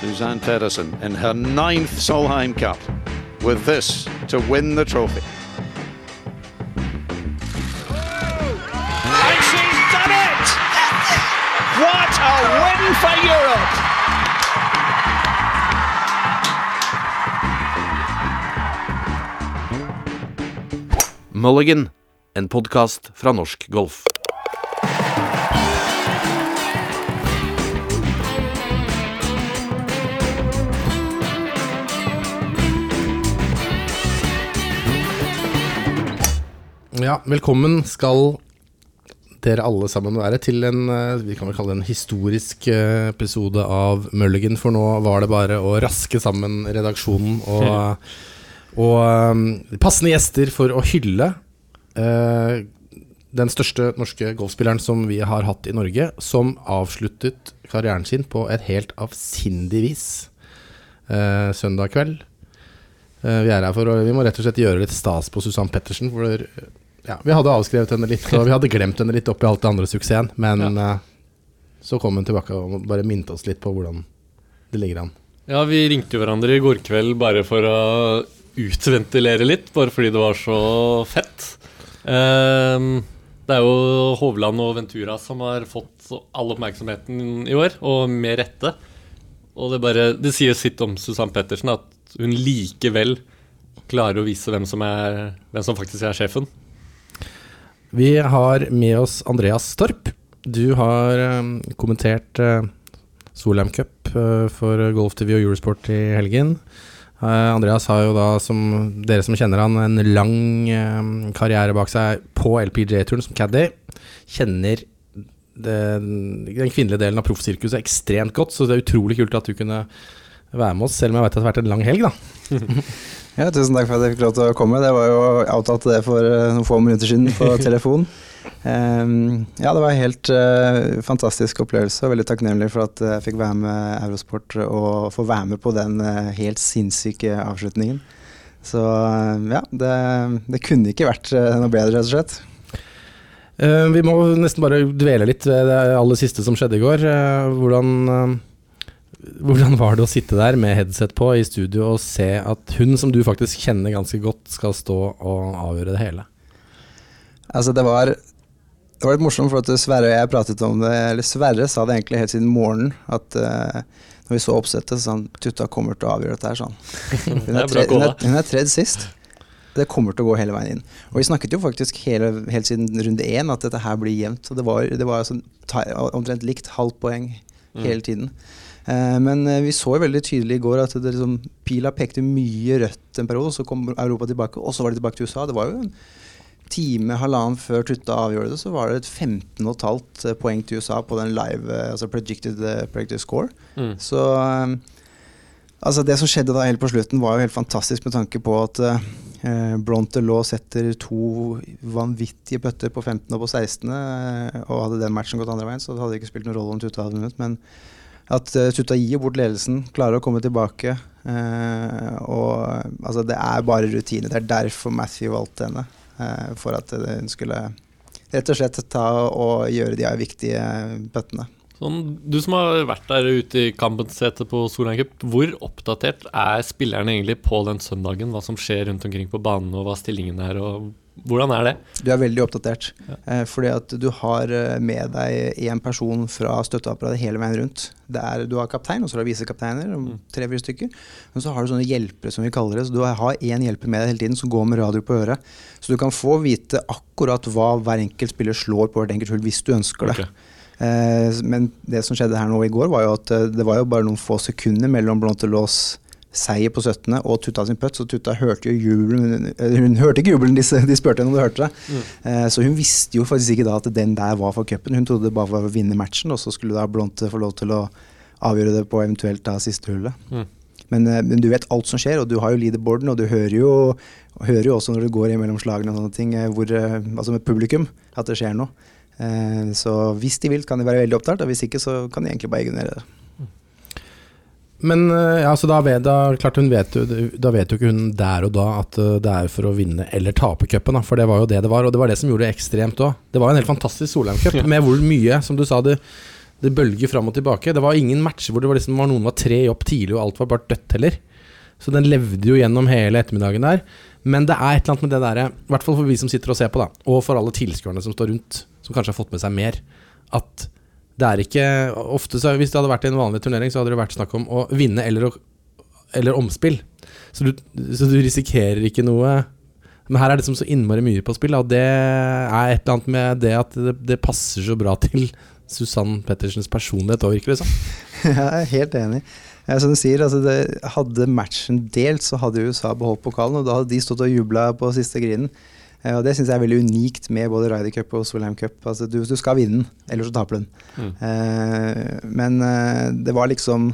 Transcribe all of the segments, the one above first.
Suzanne Pedersen in her ninth Solheim Cup with this to win the trophy. And she's done it! What a win for Europe! Mulligan, en podkast fra norsk golf. Ja, velkommen skal dere alle sammen være til en eh, vi kan vel kalle det en historisk eh, episode av Mulligan. For nå var det bare å raske sammen redaksjonen og, og um, passende gjester for å hylle uh, den største norske golfspilleren som vi har hatt i Norge, som avsluttet karrieren sin på et helt avsindig vis uh, søndag kveld. Uh, vi er her for å, Vi må rett og slett gjøre litt stas på Susann Pettersen. For ja, vi hadde avskrevet henne litt, og vi hadde glemt henne litt oppi alt det andre suksessen. Men eh, så kom hun tilbake og bare minte oss litt på hvordan det ligger an. Ja, vi ringte jo hverandre i går kveld bare for å utventilere litt, bare fordi det var så fett. Ehm, det er jo Hovland og Ventura som har fått all oppmerksomheten i år, og med rette. Og det, bare, det sier sitt om Susann Pettersen at hun likevel klarer å vise hvem som, er, hvem som faktisk er sjefen. Vi har med oss Andreas Torp. Du har eh, kommentert uh, Solheim Cup eh, for Golf TV og Eurosport i helgen. Eh, Andreas har jo da, som dere som kjenner han, en lang eh, karriere bak seg på LPGA-turen som caddy. Kjenner den kvinnelige delen av proffsirkuset ekstremt godt, så det er utrolig kult at du kunne være med oss, selv om jeg vet at det har vært en lang helg, da. Ja, tusen takk for at jeg fikk lov til å komme. Det var jo avtalt det for eh, noen få minutter siden på telefon. Um, ja, det var en helt uh, fantastisk opplevelse, og veldig takknemlig for at jeg fikk være med Eurosport og få være med på den uh, helt sinnssyke avslutningen. Så uh, ja, det, det, kunne ikke vært noe bedre, rett og slett. vi må nesten bare dvele litt ved det aller siste som skjedde i går. hvordan hvordan var det å sitte der med headset på i studio og se at hun som du faktisk kjenner ganske godt, skal stå og avgjøre det hele? Altså, det var, det var litt morsomt, for at Sverre og jeg pratet om det Eller Sverre sa det egentlig helt siden morgenen, at uh, når vi så oppsettet, så sa han Tutta kommer til å avgjøre dette her, sånn. Hun er, tre, hun, er, hun er tredd sist. Det kommer til å gå hele veien inn. Og vi snakket jo faktisk hele, helt siden runde én at dette her blir jevnt. Og det var, det var altså, omtrent likt halvt poeng mm. hele tiden. Eh, men eh, vi så jo veldig tydelig i går at det liksom, pila pekte mye rødt en periode, så kom Europa tilbake, og så var de tilbake til USA. Det var jo en time, halvannen før Tutta avgjorde det, så var det et 15,5 eh, poeng til USA på den live, altså predicted, predicted score. Mm. Så altså det som skjedde da helt på slutten, var jo helt fantastisk med tanke på at eh, Bronte setter to vanvittige bøtter på 15 og på 16. Eh, og hadde den matchen gått andre veien, så det hadde ikke spilt noen rolle om Tutta hadde vunnet. Men at uh, gir bort ledelsen, klarer å komme tilbake. Uh, og altså, det er bare rutine. Det er derfor Matthew valgte henne. Uh, for at hun skulle rett og slett ta og gjøre de viktige bøttene. Sånn, du som har vært der ute i kampens på Solheim Cup, hvor oppdatert er spillerne egentlig på den søndagen? Hva som skjer rundt omkring på banen, og hva stillingen er, og hvordan er det? Du er veldig oppdatert. Ja. Eh, fordi at du har eh, med deg én person fra støtteapparatet hele veien rundt. Er, du har kaptein, og så har du visekapteiner, mm. tre-fire stykker. Men så har du sånne hjelpere, som vi kaller det. Så du har én hjelper med deg hele tiden som går med radio på øret. Så du kan få vite akkurat hva hver enkelt spiller slår på hvert enkelt hull, hvis du ønsker det. Okay. Eh, men det som skjedde her nå i går, var jo at det var jo bare noen få sekunder mellom Blontelås seier på 17. og Tutta sin putt, så Tutta hørte jo jubelen Hun hørte ikke jubelen de, de spurte henne om du hørte det. Mm. Eh, så hun visste jo faktisk ikke da at den der var for cupen. Hun trodde det bare var å vinne matchen, og så skulle da Blonte få lov til å avgjøre det på eventuelt da siste hullet. Mm. Men, eh, men, du vet alt som skjer, og du har jo leaderboarden, og du hører jo, hører jo også når du går imellom slagene og sånne ting, eh, hvor, eh, altså med publikum, at det skjer noe. Eh, så hvis de vil, kan de være veldig opptatt, og hvis ikke, så kan de egentlig bare ignorere det. Men eh, ja, så da, vet, da, klart hun vet, da vet jo ikke hun der og da at eh, det er for å vinne eller tape cupen, for det var jo det det var. Og det var det som gjorde det ekstremt òg. Det var en helt fantastisk Solheim Cup med hvor mye, som du sa, det, Det bølger fram og tilbake. Det var ingen matcher hvor det var liksom, noen var tre opp tidlig, og alt var bare dødt heller. Så den levde jo gjennom hele ettermiddagen der. Men det er et eller annet med det derre, i hvert fall for vi som sitter og ser på, da, og for alle tilskuerne som står rundt, som kanskje har fått med seg mer, at det er ikke Ofte så Hvis det hadde vært i en vanlig turnering, så hadde det vært snakk om å vinne eller, eller omspill. Så du, så du risikerer ikke noe Men her er det som så innmari mye på spill, og det er et eller annet med det at det, det passer så bra til Susann Pettersens personlighet òg, virker det som. Jeg er helt enig. Ja, som du sier, altså det, Hadde matchen delt, så hadde USA beholdt pokalen, og da hadde de stått og jubla på siste grinen. Eh, og Det syns jeg er veldig unikt med både Ryder Cup og Solheim Cup. Altså, du, du skal vinne den, ellers så taper du den. Mm. Eh, men eh, det var liksom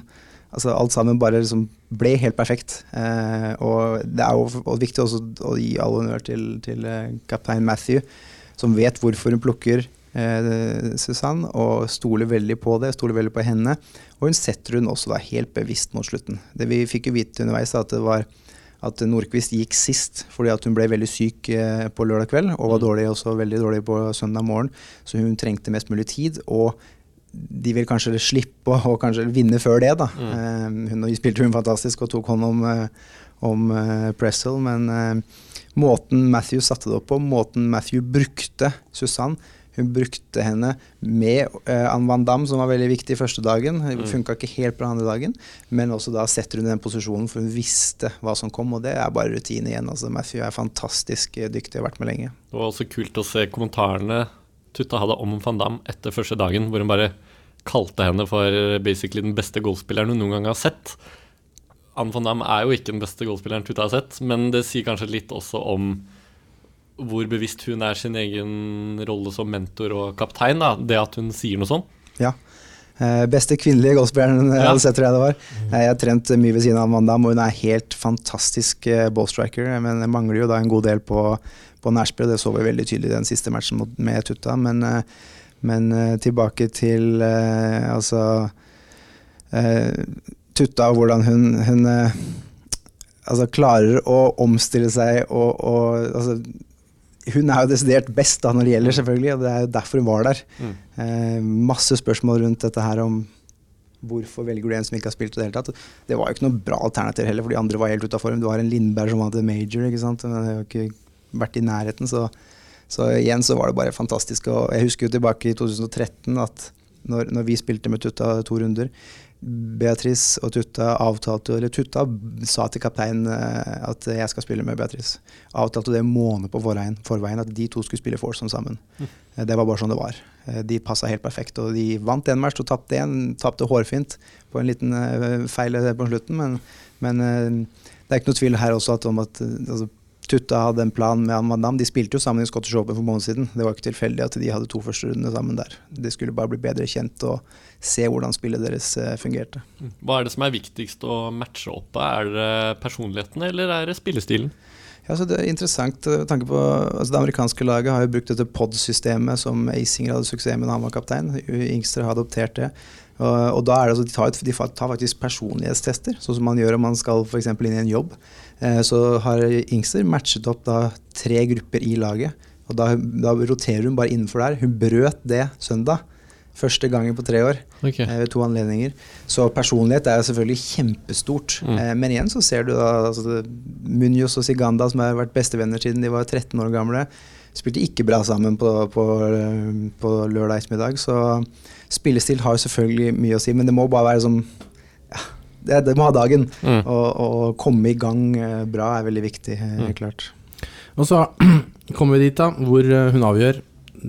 Altså alt sammen bare liksom ble helt perfekt. Eh, og det er jo og viktig også å gi all honnør til, til kaptein Matthew, som vet hvorfor hun plukker Susanne, Susann, og stoler veldig på det, stoler veldig på henne. Og hun setter hun også da helt bevisst mot slutten. Det vi fikk jo vite underveis, at det var at Nordquist gikk sist fordi at hun ble veldig syk eh, på lørdag kveld, og var dårlig også veldig dårlig på søndag morgen. Så hun trengte mest mulig tid. og de vil kanskje slippe å kanskje vinne før det, da. Mm. hun spilte hun fantastisk og tok hånd om, eh, om eh, Pressel, men måten Matthew satte det opp på, måten Matthew brukte Susann Hun brukte henne med uh, Anne Van Damme, som var veldig viktig første dagen. Mm. funka ikke helt bra andre dagen, men også da setter hun i den posisjonen, for hun visste hva som kom, og det er bare rutine igjen. Altså, Matthew er fantastisk eh, dyktig har vært med lenge. Det var også kult å se kommentarene Tutta hadde om van Damme etter første dagen, hvor hun bare kalte henne for basically den beste golfspilleren hun noen gang har sett. Anne van Damme er jo ikke den beste golfspilleren Tutta har sett, men det sier kanskje litt også om hvor bevisst hun er sin egen rolle som mentor og kaptein. da, Det at hun sier noe sånn. Ja. Eh, beste kvinnelige golfspilleren jeg Ja. jeg tror jeg det var. Eh, Jeg har trent mye ved siden av Amanda, og hun er helt fantastisk eh, ballstriker. Men det mangler jo da en god del på, på nærspill, det så vi veldig tydelig i den siste matchen med Tutta. Men, eh, men eh, tilbake til eh, altså eh, Tutta og hvordan hun, hun eh, altså klarer å omstille seg og, og altså, hun er jo desidert best da når det gjelder, selvfølgelig, og det er jo derfor hun var der. Mm. Eh, masse spørsmål rundt dette her om hvorfor velger du en som ikke har spilt i det hele tatt. Det var jo ikke noe bra alternativ heller, for de andre var helt ute av form. Du har en Lindberg som hadde major, ikke sant. Men det har ikke vært i nærheten, så, så igjen så var det bare fantastisk. Og jeg husker jo tilbake i 2013 at når, når vi spilte med Tutta to runder Beatrice og Tutta avtalte Eller Tutta sa til kapteinen eh, at jeg skal spille med Beatrice. Avtalte det en måned på forveien, forveien at de to skulle spille foursome sammen. Mm. Det var bare sånn det var. Eh, De passa helt perfekt. Og de vant én match og tapte én. Tapte hårfint på en liten feil på slutten, men, men det er ikke noe tvil her også at, om at altså, Tutta hadde en plan med Anne Madame. De spilte jo sammen i Scottish Open for måned siden. Det var ikke tilfeldig at de hadde to første runder sammen der. De skulle bare bli bedre kjent og se hvordan spillet deres eh, fungerte. Hva er det som er viktigst å matche opp på? Er det personligheten eller er det spillestilen? Ja, så det er interessant eh, tanke på altså Det amerikanske laget har jo brukt dette pod-systemet som Asinger hadde suksess med da han var kaptein. Inkster har adoptert det. Og, og da er det altså, de, tar, de tar faktisk personlighetstester, sånn som man gjør om man skal f.eks. inn i en jobb. Eh, så har Ingster matchet opp da tre grupper i laget. Og da, da roterer hun bare innenfor der. Hun brøt det søndag. Første gangen på tre år Ok. eh, ved to anledninger. Så personlighet er selvfølgelig kjempestort. Mm. Eh, men igjen så ser du da altså, Munoz og Siganda, som har vært bestevenner siden de var 13 år gamle, spilte ikke bra sammen på, på, eh, på lørdag ettermiddag. Så spillestil har jo selvfølgelig mye å si, men det må bare være som ja, det, det må ha dagen. Mm. Og, og komme i gang eh, bra er veldig viktig, eh, helt Mm. klart. Og så kommer vi dit, da, hvor eh, hun avgjør.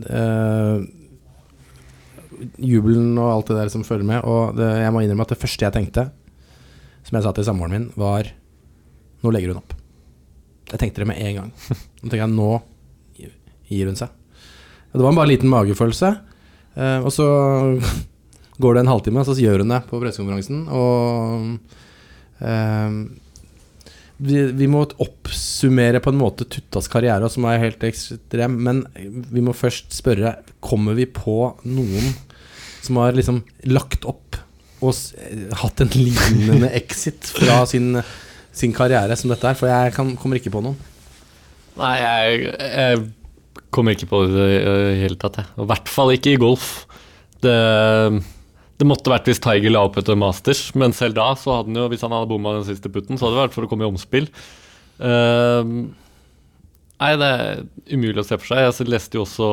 Eh, jubelen og alt det der som følger med. Og det, jeg må innrømme at det første jeg tenkte, som jeg sa til samboeren min, var Nå legger hun opp. Jeg tenkte det med en gang. Nå tenker jeg nå gir hun seg. Det var bare en liten magefølelse. Eh, og så går det en halvtime, og så gjør hun det på pressekonferansen. Og eh, vi, vi må oppsummere på en måte Tuttas karriere, som er helt ekstrem. Men vi må først spørre Kommer vi på noen som har liksom lagt opp og hatt en lignende exit fra sin, sin karriere som dette her? For jeg kan, kommer ikke på noen. Nei, jeg, jeg kommer ikke på det i hele tatt, jeg. Og I hvert fall ikke i golf. Det Det måtte vært hvis Tiger la opp etter Masters, men selv da, så hadde han jo, hvis han hadde bomma den siste putten, så hadde det vært for å komme i omspill. Uh, nei, det er umulig å se for seg. Jeg leste jo også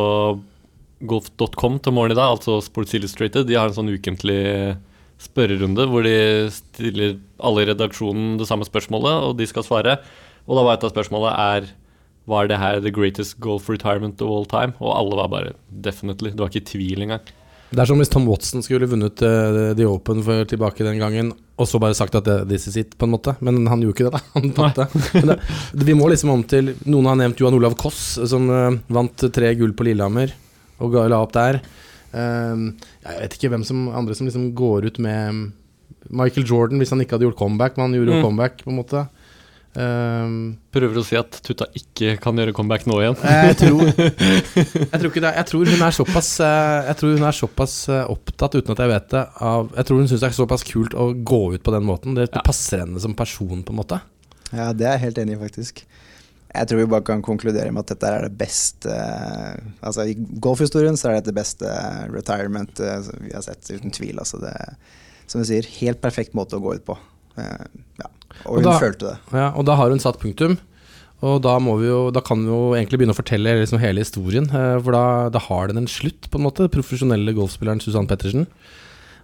golf.com til morgen i dag, altså Sports Illustrated. De har en sånn ukentlig spørrerunde hvor de stiller alle i redaksjonen det samme spørsmålet, og de skal svare. Og da var et av spørsmålet er var det her the greatest golf retirement of all time? Og alle var bare definitely. Det var ikke tvil engang. Det er som hvis Tom Watson skulle vunnet uh, The Open for tilbake den gangen, og så bare sagt at det, this is it, på en måte. Men han gjorde ikke det, da. Han tapte. Vi må liksom om til Noen har nevnt Johan Olav Koss, som uh, vant tre gull på Lillehammer, og ga, la opp der. Uh, jeg vet ikke hvem som andre som liksom går ut med Michael Jordan, hvis han ikke hadde gjort comeback, men han gjorde jo mm. comeback, på en måte. Um, Prøver å si at Tutta ikke kan gjøre comeback nå igjen? Jeg tror, jeg tror ikke det. Jeg tror hun er såpass eh, Jeg tror hun er såpass eh, opptatt, uten at jeg vet det, av Jeg tror hun syns det er såpass kult å gå ut på den måten. Det, det ja. passer henne som person, på en måte. Ja, det er jeg helt enig i, faktisk. Jeg tror vi bare kan konkludere med at dette er det beste Altså I golfhistorien så er det det beste retirement vi har sett, uten tvil. Altså det, som du sier, helt perfekt måte å gå ut på. Ja. Og hun og da, følte det. Ja, og da har hun satt punktum. Og da, jo, da kan vi jo egentlig begynne å fortelle liksom hele historien. Eh, for da, da, har den en slutt, på en måte. Profesjonelle golfspilleren Susann Pettersen.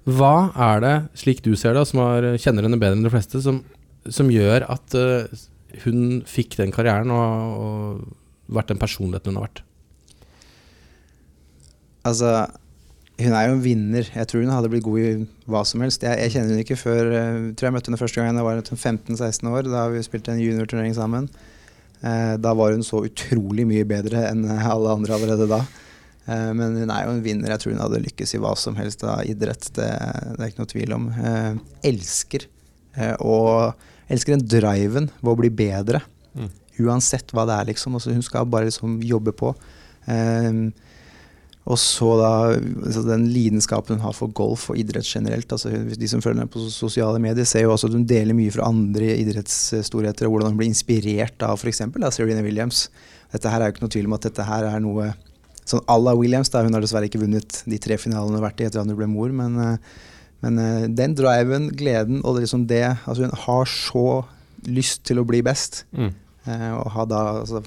Hva er det, slik du ser det, som har, kjenner henne bedre enn de fleste, som, som gjør at uh, hun fikk den karrieren og, og vært den personligheten hun har vært? Altså hun er jo en vinner. Jeg tror hun hadde blitt god i hva som helst. Jeg, jeg kjenner hun ikke før Jeg eh, tror jeg møtte henne første gang jeg var 15-16 år. Da vi spilte en juniorturnering sammen. Eh, da var hun så utrolig mye bedre enn alle andre allerede da. Eh, men hun er jo en vinner. Jeg tror hun hadde lykkes i hva som helst av idrett. Det, det, er ikke noe tvil om. Elsker. Og elsker den driven ved å bli bedre. Mm. Uansett hva det er, liksom. Altså, hun skal bare liksom jobbe på. Eh, og så da så den lidenskapen hun har for golf og idrett generelt. altså De som følger henne på sosiale medier, ser jo også at hun deler mye fra andre idrettsstorheter, og hvordan hun blir inspirert av f.eks. Serena Williams. Dette her er jo ikke noe tvil om at dette her er noe sånn à la Williams. da Hun har dessverre ikke vunnet de tre finalene hun har vært i etter at hun ble mor, men, eh, men eh, den driven, gleden og liksom det altså Hun har så lyst til å bli best, mm. Eh, og har da altså,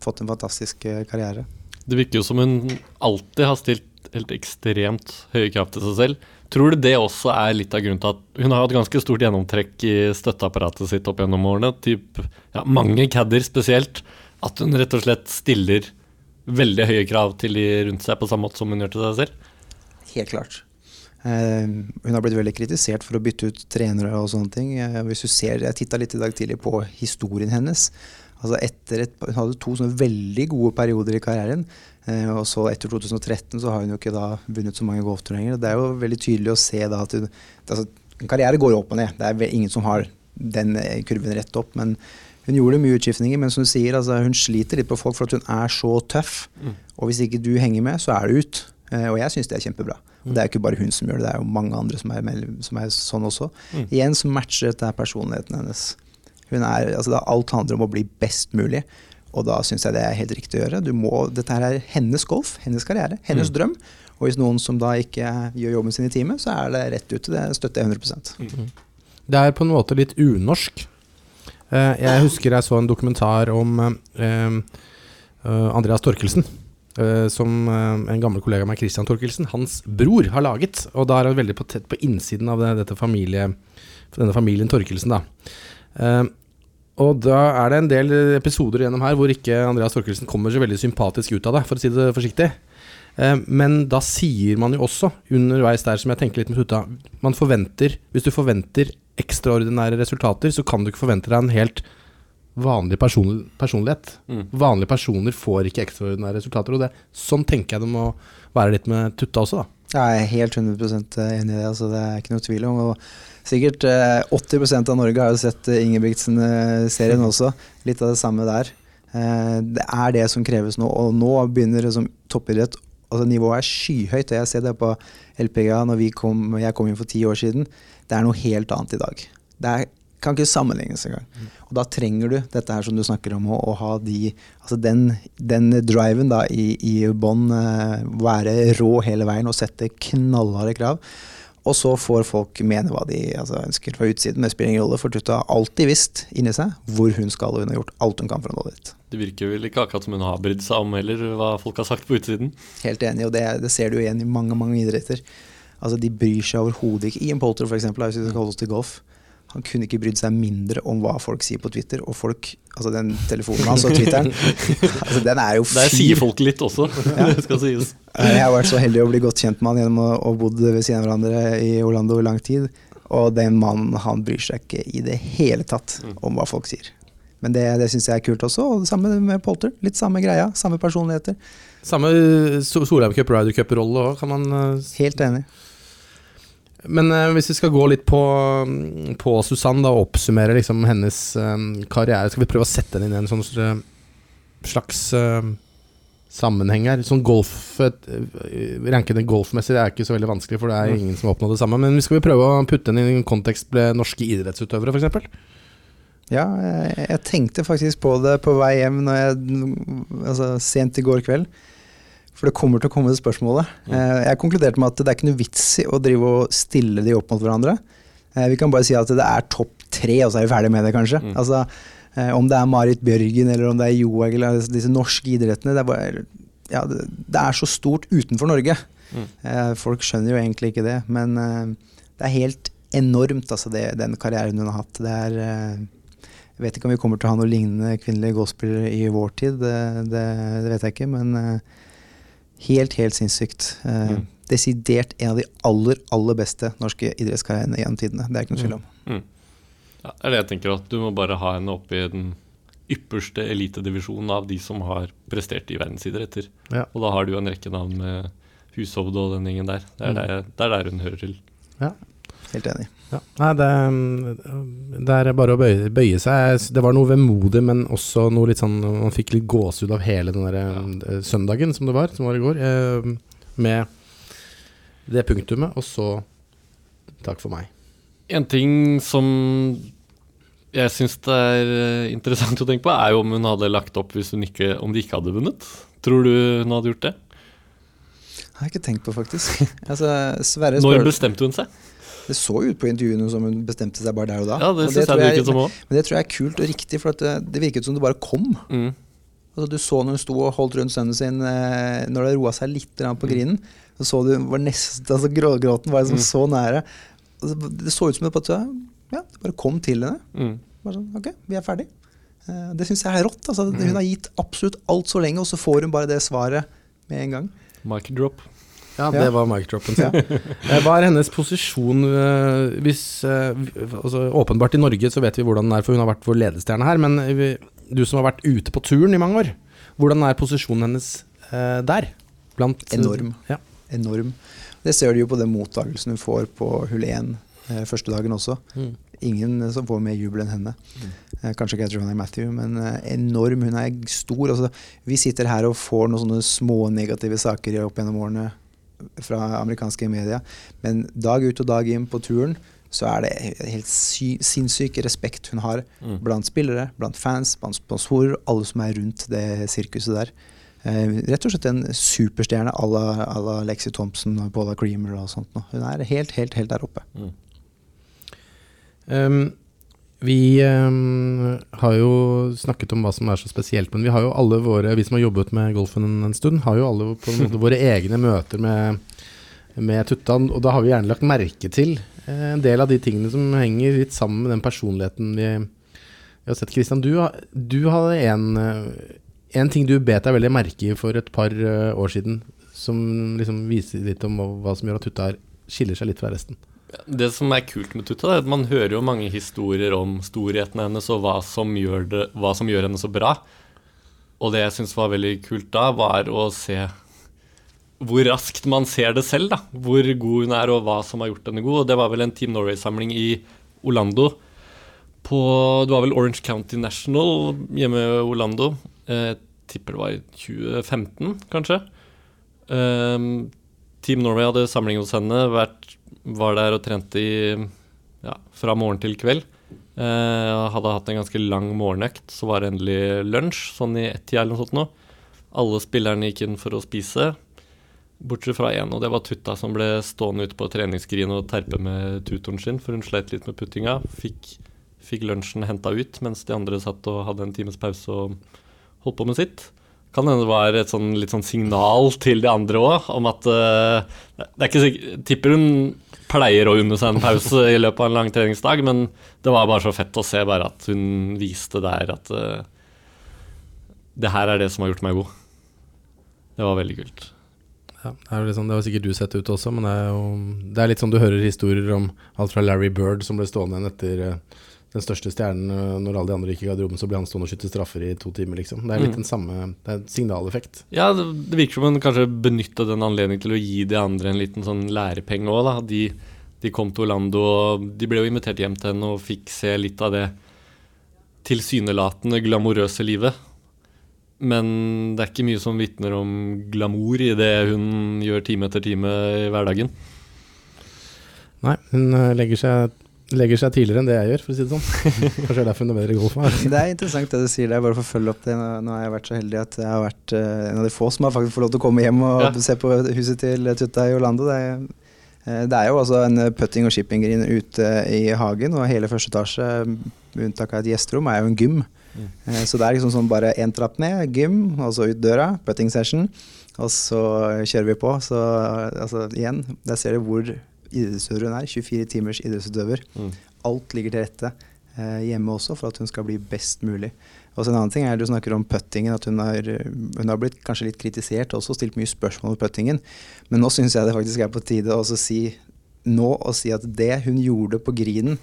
fått en fantastisk karriere. Det virker jo som hun alltid har stilt helt ekstremt høye krav til seg selv. Tror du det også er litt av grunnen til at hun har hatt ganske stort gjennomtrekk i støtteapparatet sitt opp gjennom årene? Typ, ja, mange cadder spesielt. At hun rett og slett stiller veldig høye krav til de rundt seg på samme måte som hun gjør til seg selv? Helt klart. Uh, hun har blitt veldig kritisert for å bytte ut trenere og sånne ting. Uh, hvis du ser, Jeg titta litt i dag tidlig på historien hennes. Altså et, hun hadde to sånne veldig gode perioder i karrieren. Eh, og så etter 2013 så har hun jo ikke da vunnet så mange golfturneringer. Det er jo veldig tydelig å se da at hun altså, En karriere går jo opp og ned. Det er ingen som har den eh, kurven rett opp. Men hun gjorde mye utskiftninger. Men som du sier, altså, hun sliter litt på folk for at hun er så tøff. Mm. Og hvis ikke du henger med, så er du ut. Eh, og jeg syns det er kjempebra. Og det er ikke bare hun som gjør det, det er jo mange andre som er, som er sånn også. Mm. Igjen så matcher dette personligheten hennes. Hun er, altså alt handler om å bli best mulig. Og da syns jeg det er helt riktig å gjøre. Må, dette her er hennes golf, hennes karriere, hennes mm. drøm. Og hvis noen som da ikke gjør jobben sin i teamet, så er det rett ute. Det støtter jeg 100 mm. Det er på en måte litt unorsk. Eh, jeg husker jeg så en dokumentar om eh, eh, Andreas Torkelsen. Som en gammel kollega av meg, Christian Torkelsen, hans bror, har laget. Og da er han veldig på tett på innsiden av det, familie, denne familien Torkelsen. da Uh, og da er det en del episoder gjennom her hvor ikke Andreas Torkelsen kommer så veldig sympatisk ut av det, for å si det forsiktig. Uh, men da sier man jo også underveis der, som jeg tenker litt med Tutta Man forventer Hvis du forventer ekstraordinære resultater, så kan du ikke forvente deg en helt vanlig person, personlighet. Mm. Vanlige personer får ikke ekstraordinære resultater. Og det, sånn tenker jeg det må være litt med Tutta også, da. Jeg er helt 100% enig i det. Altså, det er ikke noe tvil om. Og sikkert eh, 80% av Norge har jo sett eh, Ingebrigtsen-serien også. Litt av det samme der. Eh, det er det som kreves nå. Og nå begynner liksom, toppidrett altså Nivået er skyhøyt. og Jeg ser det på LPGA når kom, jeg kom inn for ti år siden. Det er noe helt annet i dag. Det er, kan ikke sammenlignes engang. Og da trenger du dette her som du snakker om, å, å ha de, altså den, den driven da i, i bånn. Eh, være rå hele veien og sette knallharde krav. Og så får folk mene hva de altså, ønsker fra utsiden, men det spiller ingen rolle, for Tutta har alltid visst inni seg hvor hun skal, og hun har gjort alt hun kan for å nå dit. Det virker vel ikke akkurat som hun har brydd seg om heller, hva folk har sagt på utsiden. Helt enig, og det, det ser du igjen i mange mange idretter. Altså De bryr seg overhodet ikke. Ian Polter, for eksempel, hvis vi skal holde oss til golf. Han kunne ikke brydd seg mindre om hva folk sier på Twitter. Og folk, altså den telefonen hans og Twitteren, altså den er jo Der fin. sier folk litt også, det skal sies. Jeg har vært så heldig å bli godt kjent med han gjennom å ha bodd ved siden av hverandre i Orlando i lang tid. Og den mannen han bryr seg ikke i det hele tatt om hva folk sier. Men det, det syns jeg er kult også. Og det samme med Polter. Litt samme greia. Samme personligheter. Samme Solheim Cup, Ryder Cup-rolle òg, kan man eh, Helt enig. Men eh, hvis vi skal gå litt på, på Susann da, og oppsummere liksom hennes eh, karriere, skal vi prøve å sette henne inn i en sånn eh, slags eh, sammenheng her. Sånn golf eh, golfmessig det er ikke så veldig vanskelig, for det er ingen som har oppnådd det samme. Men vi skal vi prøve å putte henne i en kontekst med norske idrettsutøvere, f.eks.? Ja, jeg, jeg tenkte faktisk på det på vei hjem når jeg, altså, sent i går kveld. For det kommer til å komme det spørsmålet. Eh, Jeg konkluderte med at det er ikke noe vits i å drive og stille de opp mot hverandre. Eh, Vi kan bare si at det er topp tre, og så er vi ferdig med det, kanskje. Mm. Altså, eh, om det er Marit Bjørgen eller om det er Johaug eller disse- norske idrettene. Det er, bare, ja, det, er så stort utenfor Norge. Mm. Folk skjønner jo egentlig ikke det, men det er helt enormt, altså, det, den karrieren hun har hatt. Det er Jeg vet ikke om vi kommer til å ha noe lignende kvinnelige golfspillere i vår tid, det, det, det vet jeg ikke, men helt, helt sinnssykt. Eh, Mm. Desidert en av de aller, aller beste norske idrettskarrierene gjennom tidene. Det er ikke noe tvil om. Mm. Ja, det er det jeg tenker, at du må bare ha henne oppe i den ypperste elitedivisjonen av de som har prestert i verdensidretter. Ja. Og da har du jo en rekke navn med Hushovd og den gjengen der. Det er, Mm. der, det er der hun hører til. Ja, Helt enig. Ja. Nei, det, det er bare å bøye, bøye seg. Det var noe vemodig, men også noe litt sånn Man fikk litt gåsehud av hele den der ja. søndagen som det var, som var i går, eh, med det punktumet, og så takk for meg. En ting som jeg syns det er eh, interessant å tenke på, er jo om hun hadde lagt opp hvis hun ikke, om de ikke hadde vunnet. Tror du hun hadde gjort det? Jeg har jeg ikke tenkt på, faktisk. altså, Sverre Når bestemte hun seg? Det så ut på intervjuene som hun bestemte seg bare der og da. Ja, det Og syns jeg jeg, det også. Men det tror jeg er kult og riktig, for det, det virket som det bare kom. Mm. Altså, du så når hun sto og holdt rundt sønnen sin eh, når det roa seg litt Mm. på grinen. Så så du var nesten, altså Grågråten var liksom Mm. så nære. Altså, det så ut som det bare, ja, det bare kom til henne. Mm. Bare sånn, ok, vi er ferdig. Eh, det syns jeg er rått. Altså, Mm. Hun har gitt absolutt alt så lenge, og så får hun bare det svaret med en gang. Mic drop. Ja, Ja. det var mic-droppen sin. Eh, Hva er hennes posisjon eh, hvis eh, altså, Åpenbart i Norge så vet vi hvordan den er, for hun har vært vår ledestjerne her. Men vi, du som har vært ute på turen i mange år, hvordan er posisjonen hennes eh, der? Blant, Enorm. Ja. Enorm. Det ser du jo på den mottakelsen hun får på hull 1 eh, første dagen også. Mm. Ingen som får mer jubel enn henne. Eh, kanskje ikke Johanna Matthew, men eh, enorm. Hun er stor. Altså, vi sitter her og får noen sånne små negative saker opp gjennom årene fra amerikanske media, men dag ut og dag inn på turen så er det helt sy sinnssyk respekt hun har Mm. blant spillere, blant fans, blant sponsorer, alle som er rundt det sirkuset der. Eh, rett og slett en superstjerne à la, la Lexi Thompson og Paula Creamer og sånt. Hun er helt, helt, helt der oppe. Mm. Um, vi um, har jo snakket om hva som er så spesielt, men vi har jo alle våre Vi som har jobbet med golfen en, en stund, har jo alle på en måte våre egne møter med, med Tuttan, og da har vi gjerne lagt merke til eh, en del av de tingene som henger litt sammen med den personligheten vi, vi har sett. Kristian, du, du hadde en, en ting du bet deg veldig merke i for et par eh, år siden, som liksom viser litt om hva, hva som gjør at Tutta skiller seg litt fra resten. Det som er kult med Tutta, er at man hører jo mange historier om storheten hennes og hva som gjør, det, hva som gjør henne så bra. Og det jeg syns var veldig kult da, var å se hvor raskt man ser det selv, da. Hvor god hun er, og hva som har gjort henne god. Og det var vel en Team Norway-samling i Orlando. På Det var vel Orange County National hjemme i Orlando. Eh, Jeg tipper det var i 2015, kanskje. Ehm, Team Norway hadde samling hos henne, vært, var der og trente i, ja, fra morgen til kveld. Eh, hadde hatt en ganske lang morgenøkt, så var det endelig lunsj, sånn i ett-tida eller noe sånt nå. Alle spillerne gikk inn for å spise. Bortsett fra én, og det var Tutta som ble stående ute på treningsgrien og terpe med tutoren sin, for hun sleit litt med puttinga. Fikk, fikk lunsjen henta ut, mens de andre satt og hadde en times pause og holdt på med sitt. Kan hende det var et sånn, litt sånn signal til de andre òg, om at uh, Det er ikke Tipper hun pleier å unne seg en pause i løpet av en lang treningsdag, men det var bare så fett å se bare at hun viste der at uh, det her er det som har gjort meg god. Det var veldig kult. Ja, det, sånn, det har sikkert du sett ut også, men det er jo Det er litt sånn du hører historier om alt fra Larry Bird, som ble stående igjen etter uh, den største stjernen uh, når alle de andre gikk i garderoben, så ble han stående og skytte straffer i to timer, liksom. Det er litt Mm. den samme Det er en signaleffekt. Ja, det, det virker som hun kanskje benytta den anledningen til å gi de andre en liten sånn lærepenge òg, da. De, de kom til Orlando, og de ble jo invitert hjem til henne og fikk se litt av det tilsynelatende glamorøse livet. Men det er ikke mye som vitner om glamour i det hun gjør time etter time i hverdagen. Nei, hun uh, legger seg Legger seg tidligere enn det jeg gjør, for å si det sånn. Kanskje det er derfor hun er bedre i golf. Det er interessant det du sier der, bare for å følge opp det. Nå, har jeg vært så heldig at jeg har vært eh, en av de få som har faktisk fått lov til å komme hjem og Ja. se på huset til Tutta i Orlando. Det er, eh, det er jo altså en putting- og shipping-green ute i hagen, og hele første etasje, med unntak av et gjesterom, er jo en gym. Mm. Eh, Så det er liksom sånn bare én trapp ned, gym, og så ut døra, putting session, og så kjører vi på. Så altså, igjen, der ser du hvor idrettsutøver hun er. 24 timers idrettsutøver. Mm. Alt ligger til rette eh, hjemme også for at hun skal bli best mulig. Og så En annen ting er du snakker om puttingen, at hun har, hun har blitt kanskje litt kritisert også, stilt mye spørsmål om puttingen. Men nå syns jeg det faktisk er på tide å si nå å si at det hun gjorde på grinen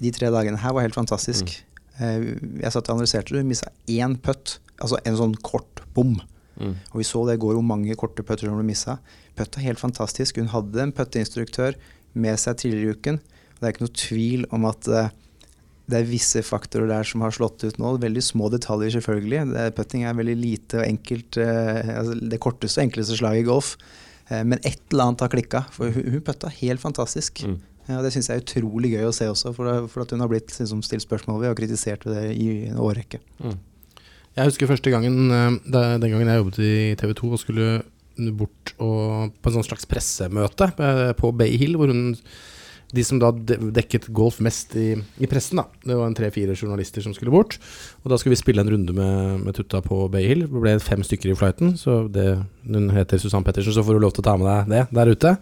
de tre dagene her, var helt fantastisk. Eh, jeg satt og analyserte det. Hun mista én putt, altså en sånn kort bom. Mm. Og vi så det i går hvor mange korte putter som ble missa. Putt er helt fantastisk. Hun hadde en putteinstruktør med seg tidligere i uken. Og det er ikke noe tvil om at eh, det er visse faktorer der som har slått ut nå. Veldig små detaljer, selvfølgelig. Det, putting er veldig lite og enkelt. eh, altså det korteste og enkleste slaget i golf. Eh, men et eller annet har klikka. For hun, hun putta helt fantastisk. Mm. Ja, det syns jeg er utrolig gøy å se også, for, for at hun har blitt liksom, stilt spørsmål ved og kritisert ved det i en årrekke. Mm. Jeg husker første gangen eh, Den gangen jeg jobbet i TV 2 og skulle bort og på en sånn slags pressemøte eh, på Bay Hill, hvor hun de som da dekket golf mest i, i pressen, da. Det var en tre-fire journalister som skulle bort. Og da skulle vi spille en runde med, med Tutta på Bay Hill. Det ble fem stykker i flighten, så det, hun heter Susann Pettersen, så får du lov til å ta med deg det der ute.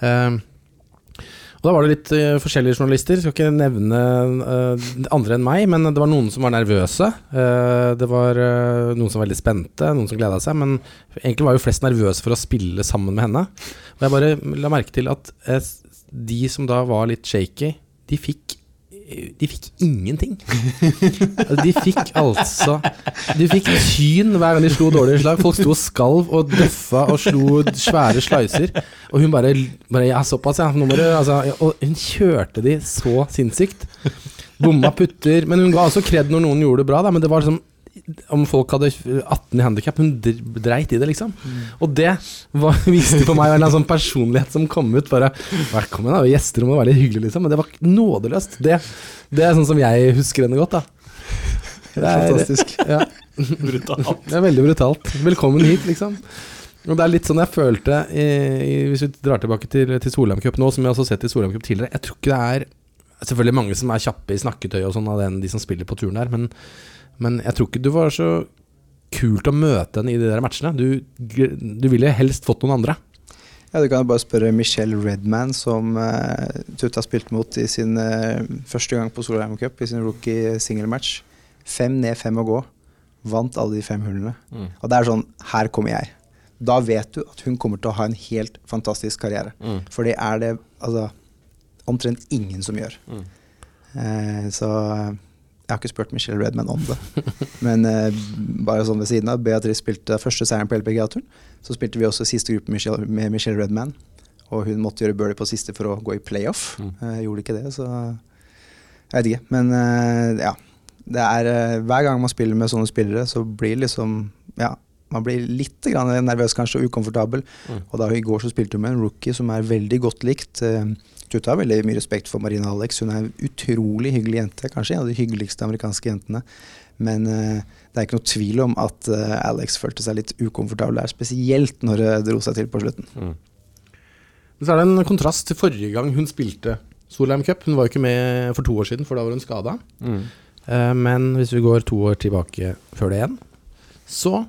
Eh, og da var det litt uh, forskjellige journalister. Skal ikke nevne uh, andre enn meg, men det var noen som var nervøse. Uh, det var noen som var veldig spente, noen som gleda seg. Men egentlig var jo flest nervøse for å spille sammen med henne. Og jeg bare la merke til at de som da var litt shaky, de fikk de fikk ingenting. De fikk altså De fikk tyn hver gang de slo dårlige slag. Folk sto og skalv og døffa og slo svære slicer. Og hun bare, bare Ja, såpass, ja. Du altså, Og hun kjørte de så sinnssykt. Bomma putter. Men hun ga også kred når noen gjorde det bra, da. Men det var liksom om folk hadde 18 i handikap, hun dreit i det, liksom. Og det var, viste på meg en sånn personlighet som kom ut. Bare Velkommen, da. Gjester må være litt hyggelig, liksom. Men det var nådeløst. Det, det er sånn som jeg husker henne godt, da. Det er, Fantastisk. ja, Brutalt. det er veldig brutalt. Velkommen hit, liksom. Og det er litt sånn jeg følte i, i, Hvis vi drar tilbake til, til Solheim Cup nå, som jeg også har sett i Solheim Cup tidligere Jeg tror ikke det er Selvfølgelig mange som er kjappe i snakketøy og sånn av den, de som spiller på turen der, men, men jeg tror ikke du var så kult å møte henne i de der matchene. Du, du ville helst fått noen andre. Ja, Du kan jo bare spørre Michelle Redman, som uh, Tutta spilte mot i sin uh, første gang på Solheim Cup, i sin rookie single match. Fem ned, fem å gå. Vant alle de fem hullene. Mm. Og det er sånn Her kommer jeg. Da vet du at hun kommer til å ha en helt fantastisk karriere. Mm. For det er det altså, omtrent ingen som gjør. Mm. Uh, så jeg har ikke spurt Michelle Redman om det. Men eh, bare sånn ved siden av. Beatrice spilte første seieren på LPGA-turen. Så spilte vi også siste gruppe Michelle, med Michelle Redman. Og hun måtte gjøre birdie på siste for å gå i playoff. Mm. Eh, gjorde ikke det, så jeg vet ikke. Men eh, ja. Det er, eh, hver gang man spiller med sånne spillere, så blir liksom Ja, man blir litt grann nervøs kanskje og ukomfortabel. Mm. Og da i går så spilte hun med en rookie som er veldig godt likt. Eh, Tutta har veldig mye respekt for Marina Alex. Hun er en utrolig hyggelig jente. Kanskje en av de hyggeligste amerikanske jentene. Men uh, det er ikke noe tvil om at uh, Alex følte seg litt ukomfortabel der, spesielt når det dro seg til på slutten. Men så er det en kontrast til forrige gang hun spilte Solheim Cup. Hun var jo ikke med for to år siden, for da var hun skada. Mm. Uh, Men hvis vi går to år tilbake før det igjen, så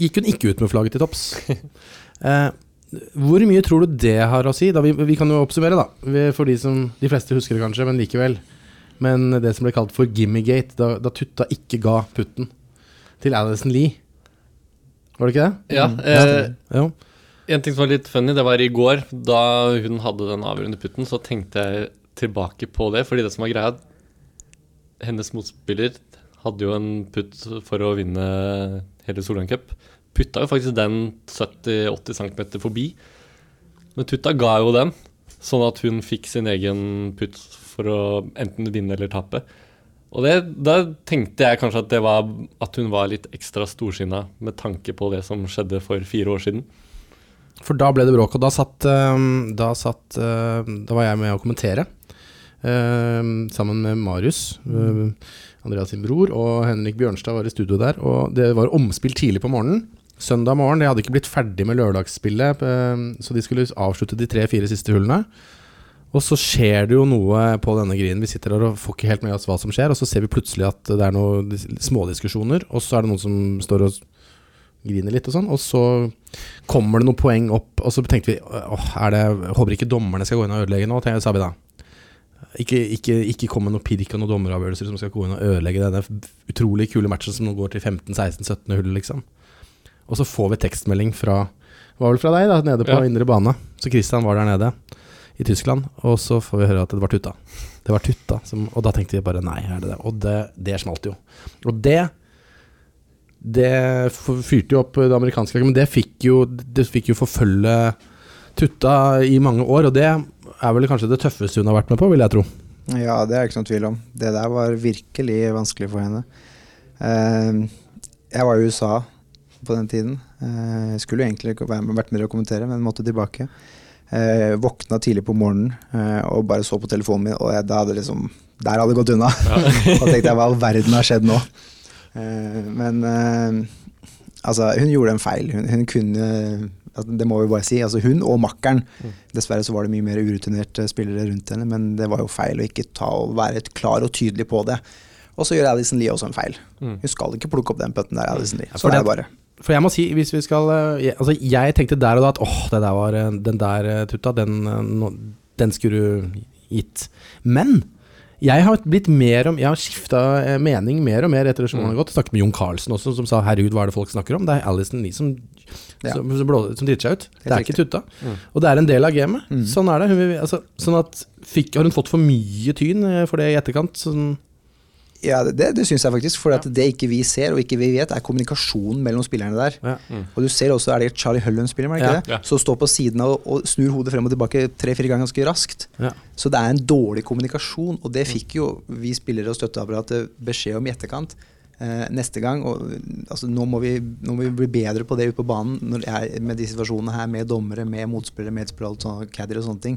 gikk hun ikke ut med flagget til topps. Hvor mye tror du det har å si? Da vi, vi kan jo oppsummere, da. For de som De fleste husker det kanskje, men likevel. Men det som ble kalt for Gimmigate, da, da Tutta ikke ga putten til Alison Lee. Var det ikke det? Ja, eh, ja. En ting som var litt funny, det var i går. Da hun hadde den avgjørende putten, så tenkte jeg tilbake på det. Fordi det som var greia, hennes motspiller hadde jo en putt for å vinne hele Solheim Cup. Putta jo faktisk den 70-80 cm forbi. Men Tutta ga jo den, sånn at hun fikk sin egen putt for å enten vinne eller tape. Og det, da tenkte jeg kanskje at var at hun var litt ekstra storsinna med tanke på det som skjedde for fire år siden. For da ble det bråk, og da satt, eh, da, satt eh, Da var jeg med å kommentere. eh, sammen med Marius, Andreas sin bror, og Henrik Bjørnstad var i studio der. Og det var omspill tidlig på morgenen. Søndag morgen. De hadde ikke blitt ferdig med lørdagsspillet, eh, så de skulle avslutte de tre-fire siste hullene. Og så skjer det jo noe på denne grinen. Vi sitter der og får ikke helt med oss hva som skjer, og så ser vi plutselig at det er noen dis- smådiskusjoner, og så er det noen som står og griner litt og sånn, og så kommer det noen poeng opp, og så tenkte vi åh, er det, håper ikke dommerne skal gå inn og ødelegge nå, sa vi da. Ikke, ikke, ikke kom med noe pirk og noen dommeravgjørelser som skal gå inn og ødelegge denne utrolig kule matchen som nå går til 15-16-17 hull, liksom. Og så får vi tekstmelding fra Var vel fra deg, da, nede på Ja. indre bane. Så Christian var der nede i Tyskland, og så får vi høre at det var Tutta. Det var Tutta, som, og da tenkte vi bare nei, er det det? Og det, det smalt jo. Og det det fyrte jo opp det amerikanske laget, men det fikk jo, det fikk jo forfølge Tutta i mange år, og det er vel kanskje det tøffeste hun har vært med på, vil jeg tro. Ja, det er ikke noen tvil om. Det der var virkelig vanskelig for henne. Eh, jeg var i USA på den tiden. Eh, jeg skulle jo egentlig ikke vært med å kommentere, men måtte tilbake. Eh, våkna tidlig på morgenen eh, og bare så på telefonen min, og jeg, da hadde liksom Der hadde det gått unna. da tenkte jeg hva i all verden har skjedd nå? Eh, men eh, altså, hun gjorde en feil. Hun, hun kunne altså, Det må vi bare si. Altså, hun og makkeren. Dessverre så var det mye mer urutinerte spillere rundt henne, men det var jo feil å ikke ta og være klar og tydelig på det. Og så gjør Alison Lee også en feil. Mm. Hun skal ikke plukke opp den putten der, Alison Lee. Ja, Så for er det- det bare. For jeg må si, hvis vi skal eh, jeg, Altså, jeg tenkte der og da at åh, det der var eh, den der eh, Tutta, den, den skulle du gitt. Men jeg har blitt mer om Jeg har skifta mening mer og mer etter som årene har gått. Snakket med Jon Carlsen også, som sa 'herregud, hva er det folk snakker om?' Det er Alison Lee som, Ja. som, som, som driter seg ut. Det er riktig. ikke Tutta. Mm. Og det er en del av gamet. Mm. Sånn er det. Hun, altså, sånn at fikk, Har hun fått for mye tyn for det i etterkant? Sånn, Ja, det, det syns jeg faktisk. For at det ikke vi ser og ikke vi vet, er kommunikasjonen mellom spillerne der. ja. Og du ser også, er det Charlie Hullen spiller, er det ikke Ja. det? Ja. Så står på siden av og, snur hodet frem og tilbake tre-fire ganger ganske raskt. Ja. Så det er en dårlig kommunikasjon, og det fikk jo vi spillere og støtteapparatet beskjed om i etterkant. Eh, neste gang, og altså, nå, må vi, nå må vi bli bedre på det ute på banen når er med de situasjonene her, med dommere, med motspillere, medspillere, alt caddier og sånne ting.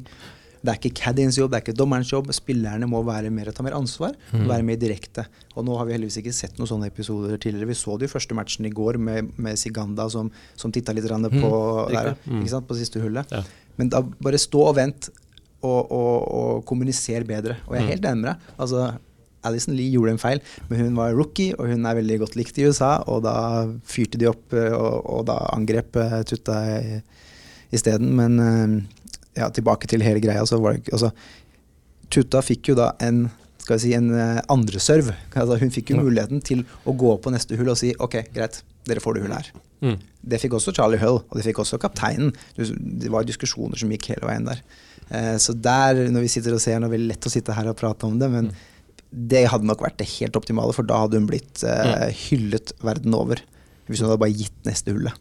Det er ikke caddiens jobb, det er ikke dommerens jobb. Spillerne må være mer, ta mer ansvar og være mer direkte. Og nå har vi heldigvis ikke sett noen sånne episoder tidligere. Vi så det jo første matchen i går med, med Siganda som, som titta litt på, på, der. Mm. ikke sant, på siste hullet. Ja. Men da bare stå og vent og, og, og kommunisere bedre. Og jeg er helt enig med deg. Altså, Alison Lee gjorde en feil, men hun var rookie, og hun er veldig godt likt i USA. Og da fyrte de opp, eh, og, og da angrep eh, Tutta i- isteden. Men eh, ja, tilbake til hele greia, så var det altså, Tutta fikk jo da en skal vi si, en eh, andre. Altså, hun fikk jo muligheten til å gå på neste hull og si ok, greit, dere får det hullet her. Mm. Det fikk også Charlie Hull, og det fikk også kapteinen. Det var diskusjoner som gikk hele veien der. Eh, Så der, når vi sitter og ser, nå er det lett å sitte her og prate om det, men det hadde nok vært det helt optimale, for da hadde hun blitt eh, hyllet verden over. Hvis hun hadde bare gitt neste hullet.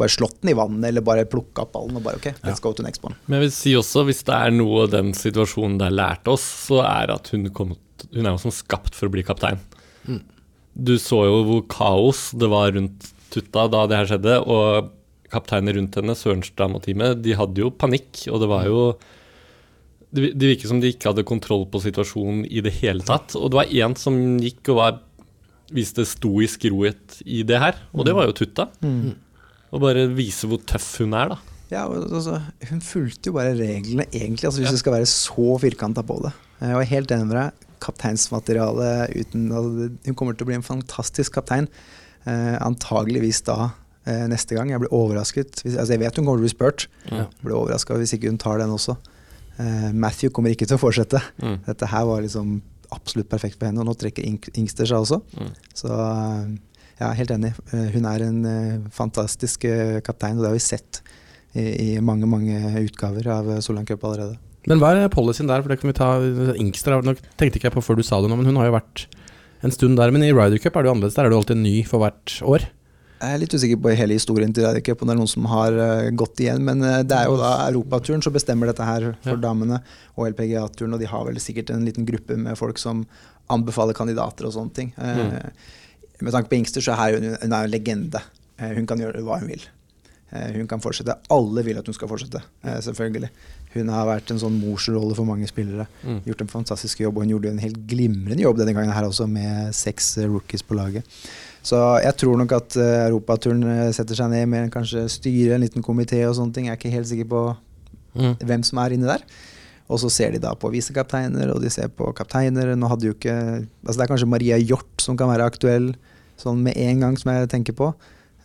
Bare slått den i vannet, eller bare plukka opp ballen og bare ok, let's go to next one. Men jeg vil si også, hvis det er noe den situasjonen der lærte oss, så er at hun, kom, hun er jo som skapt for å bli kaptein. Du så jo hvor kaos det var rundt Tutta da det her skjedde, og kapteiner rundt henne, Sørenstrand og teamet, de hadde jo panikk, og det var jo det, det virket som de ikke hadde kontroll på situasjonen i det hele tatt. Og det var én som gikk og var, viste stoisk rohet i det her, og det var jo Tutta. Mm. Og bare vise hvor tøff hun er, da. Ja, altså, Hun fulgte jo bare reglene, egentlig, altså, hvis Ja. du skal være så firkanta på det. Jeg var helt enig med deg. Kapteinsmateriale uten altså, Hun kommer til å bli en fantastisk kaptein. Eh, antageligvis da eh, neste gang. Jeg blir overrasket. Hvis, altså, jeg vet hun kommer til å bli spurt. Ja. Jeg blir overraska hvis ikke hun tar den også. Eh, Matthew kommer ikke til å fortsette. Mm. Dette her var liksom absolutt perfekt for henne, og nå trekker Ing Ingster seg også. Mm. Så eh, jeg er helt enig. Eh, Hun er en eh, fantastisk eh, kaptein, og det har vi sett i, i mange mange utgaver av Solan Cup allerede. Men hva er policyen der? For det kan vi ta Ingstra tenkte ikke jeg på før du sa det nå, men hun har jo vært en stund der. Men i Ryder Cup er det jo annerledes. Der er det alltid en ny for hvert år. Jeg er litt usikker på hele historien til Ryder Cup, om det er noen som har gått igjen. Men det er jo da Europaturen som bestemmer dette her for Ja. damene, og LPGA-turen. Og de har vel sikkert en liten gruppe med folk som anbefaler kandidater og sånne ting. Eh, Med tanke på Ingster, så er hun, hun er en legende. Eh, hun kan gjøre hva hun vil. Eh, hun kan fortsette. Alle vil at hun skal fortsette, eh, selvfølgelig. Hun har vært en sånn morsrolle for mange spillere. Mm. Gjort en fantastisk jobb, og hun gjorde en helt glimrende jobb denne gangen her også, med seks rookies på laget. Så jeg tror nok at Europaturen setter seg ned med en kanskje styre, en liten komité og sånne ting. Jeg er ikke helt sikker på Mm. hvem som er inni der. Og så ser de da på visekapteiner, og de ser på kapteiner. Nå hadde jo ikke Altså det er kanskje Maria Hjort som kan være aktuell sånn med en gang, som jeg tenker på.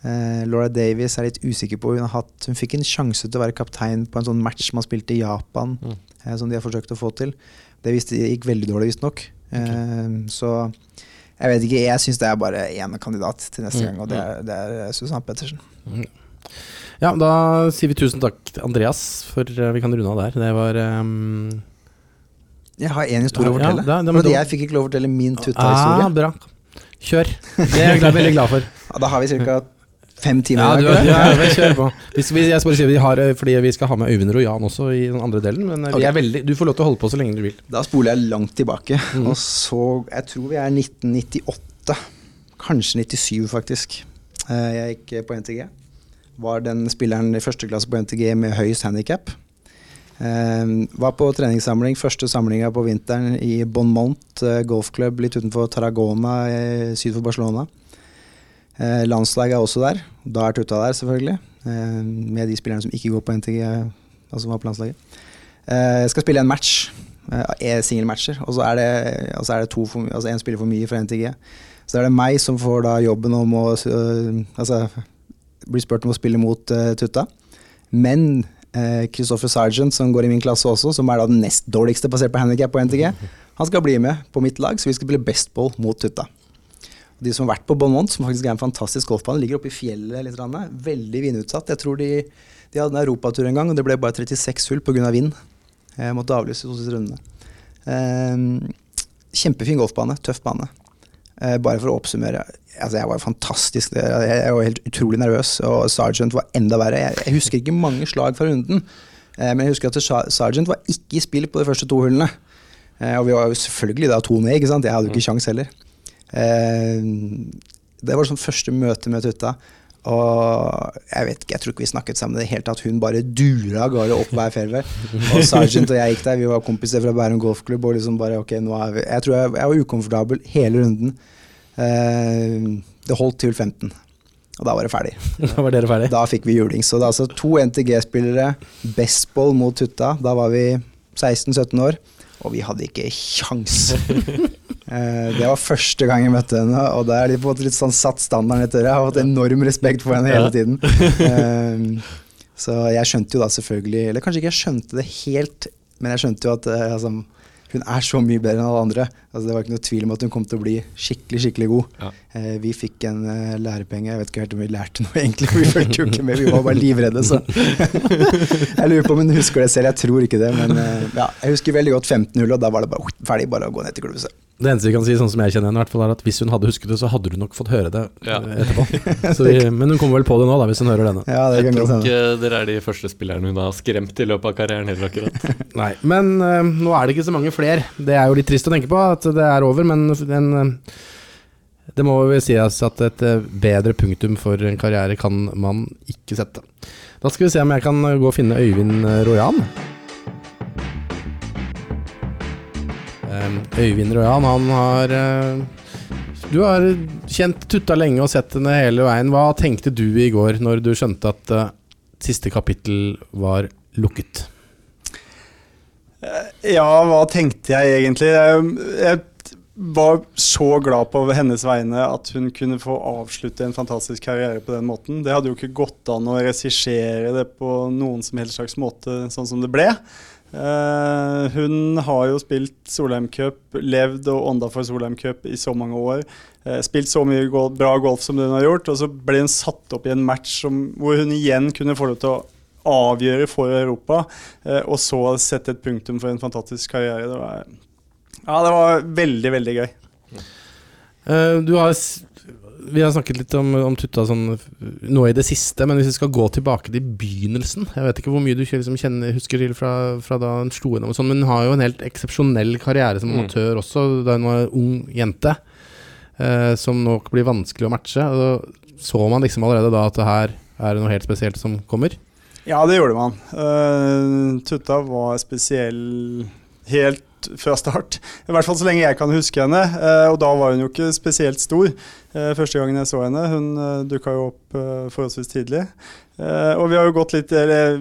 Uh, Laura Davies er litt usikker på. Hun, har hatt, hun fikk en sjanse til å være kaptein på en sånn match man spilte i Japan, Mm. uh, som de har forsøkt å få til. Det visste, gikk veldig dårlig, visstnok. Eh, så jeg vet ikke. Jeg syns det er bare én kandidat til neste Mm, gang, og det er, det er Susanne Pettersen. Ja, da sier vi tusen takk til Andreas, for vi kan runde av der. Det var um Jeg har én historie å Ja, fortelle. da- da- men Fordi da- jeg fikk ikke lov å fortelle min Ah, tutta-historie. bra. Kjør. Det er jeg glad, veldig glad for. Ja, da har vi ca. fem timer. Ja, du, ja, vel, kjør på. Hvis vi, jeg skal bare si, vi har, eh, fordi vi skal ha med Øyvind Rojan også i den andre delen. Men okay. vi er veldig, du får lov til å holde på så lenge du vil. Da spoler jeg langt tilbake. Mm. Og så Jeg tror vi er 1998. Kanskje 97, faktisk. Eh, Jeg gikk på NTG. Var den spilleren i første klasse på NTG med høyest handikap. Var på treningssamling, første samlinga på vinteren i Bonmont eh, golfklubb litt utenfor Tarragona eh, syd for Barcelona. Eh, landslaget er også der. Da er Tutta der, selvfølgelig. Eh, med de spillerne som ikke går på NTG, altså var på landslaget. Jeg skal spille en match. Singelmatcher. Og så er det, og så det to for, altså en spiller for mye fra NTG. Så er det meg som får da jobben om å Altså blir spurt om å spille mot uh, Tutta. Men Christopher Sargent, som går i min klasse også, som er da den nest dårligste basert på handikap på NTG, han skal bli med på mitt lag, så vi skal spille bestball mot Tutta. De som har vært på Bonmont, som faktisk er en fantastisk golfbane, ligger oppe i fjellet litt. Veldig vindutsatt. Jeg tror de, de hadde en europatur en gang, og det ble bare 36 hull pga. vind. Jeg måtte avlyse to siste rundene. Eh, kjempefin golfbane, tøff bane. Eh, bare for å oppsummere. Altså, jeg var fantastisk. Jeg, var helt utrolig nervøs, og Sergeant var enda verre. Jeg, husker ikke mange slag fra runden, eh, men jeg husker at Sergeant var ikke i spill på de første to hullene. Eh, og vi var jo selvfølgelig da to ned, ikke sant. Jeg hadde jo ikke kjangs heller. Eh, det var sånn første møte med Tutta. Og jeg vet ikke, jeg tror ikke vi snakket sammen i det hele tatt. Hun bare dura av gårde opp hver fairway. Og Sergeant og jeg gikk der, vi var kompiser fra Bærum golfklubb. Og liksom bare, ok, nå er vi Jeg tror jeg, jeg var ukomfortabel hele runden. Uh, det holdt til 15. Og da var det ferdig. Da var dere ferdig. Da fikk vi juling. Så det er altså to NTG-spillere, bestball mot Tutta. Da var vi 16-17 år, og vi hadde ikke kjangs. Eh, det var første gang jeg møtte henne, og da er de på en måte litt sånn satt standarden etter det. Jeg har hatt enorm respekt for henne hele tiden. Eh, så jeg skjønte jo da selvfølgelig Eller kanskje ikke jeg skjønte det helt, men jeg skjønte jo at eh, altså, hun er så mye bedre enn alle andre. Altså, det var ikke noe tvil om at hun kom til å bli skikkelig skikkelig god. Ja. Eh, vi fikk en lærepenge. Jeg vet ikke helt om vi lærte noe, egentlig. Vi fulgte jo ikke med, vi var bare livredde. Så. jeg lurer på om hun husker det selv. Jeg tror ikke det. Men ja, jeg husker veldig godt 15 hull, og da var det bare ferdig. Bare å gå ned til klubbhuset. Det eneste vi kan si, sånn som jeg kjenner henne, i hvert fall er at hvis hun hadde husket det, så hadde hun nok fått høre det Ja. eh, etterpå. Så vi, men hun kommer vel på det nå, da, hvis hun hører denne. Ja, det Jeg tror ikke dere er de første spillerne hun har skremt i løpet av karrieren heller, akkurat. Nei, men uh, nå er det ikke så mange flere. Det er jo litt trist å tenke på at det er over, men den, uh, det må vel sies at et bedre punktum for en karriere kan man ikke sette. Da skal vi se om jeg kan gå og finne Øyvind Royan Rojan. Øyvind Røyan, han har eh, Du har kjent Tutta lenge og sett henne hele veien. Hva tenkte du i går når du skjønte at eh, siste kapittel var lukket? Ja, hva tenkte jeg egentlig? Jeg var så glad på hennes vegne at hun kunne få avslutte en fantastisk karriere på den måten. Det hadde jo ikke gått an å regissere det på noen som helst slags måte, sånn som det ble. Uh, hun har jo spilt Solheim Cup, levd og ånda for Solheim Cup i så mange år. Uh, spilt så mye golf, bra golf som hun har gjort, og så ble hun satt opp i en match som, hvor hun igjen kunne få lov til å avgjøre for Europa, uh, og så sette et punktum for en fantastisk karriere. Det var ja, det var veldig, veldig gøy. Du har vi har snakket litt om, om Tutta sånn, nå i det siste, men hvis vi skal gå tilbake til begynnelsen Jeg vet ikke hvor mye du liksom kjenner, husker til fra, fra da hun slo gjennom, sånn, men hun har jo en helt eksepsjonell karriere som mm. amatør mm. også, da hun var ung jente. eh, som nok blir vanskelig å matche. Og så man liksom allerede da at det her er det noe helt spesielt som kommer? Ja, det gjorde man. Uh, Tutta var spesiell helt fra start. I hvert fall så lenge jeg kan huske henne. Eh, og da var hun jo ikke spesielt stor. Eh, første gangen jeg så henne. Hun eh, dukka jo opp forholdsvis tidlig. og vi har jo gått litt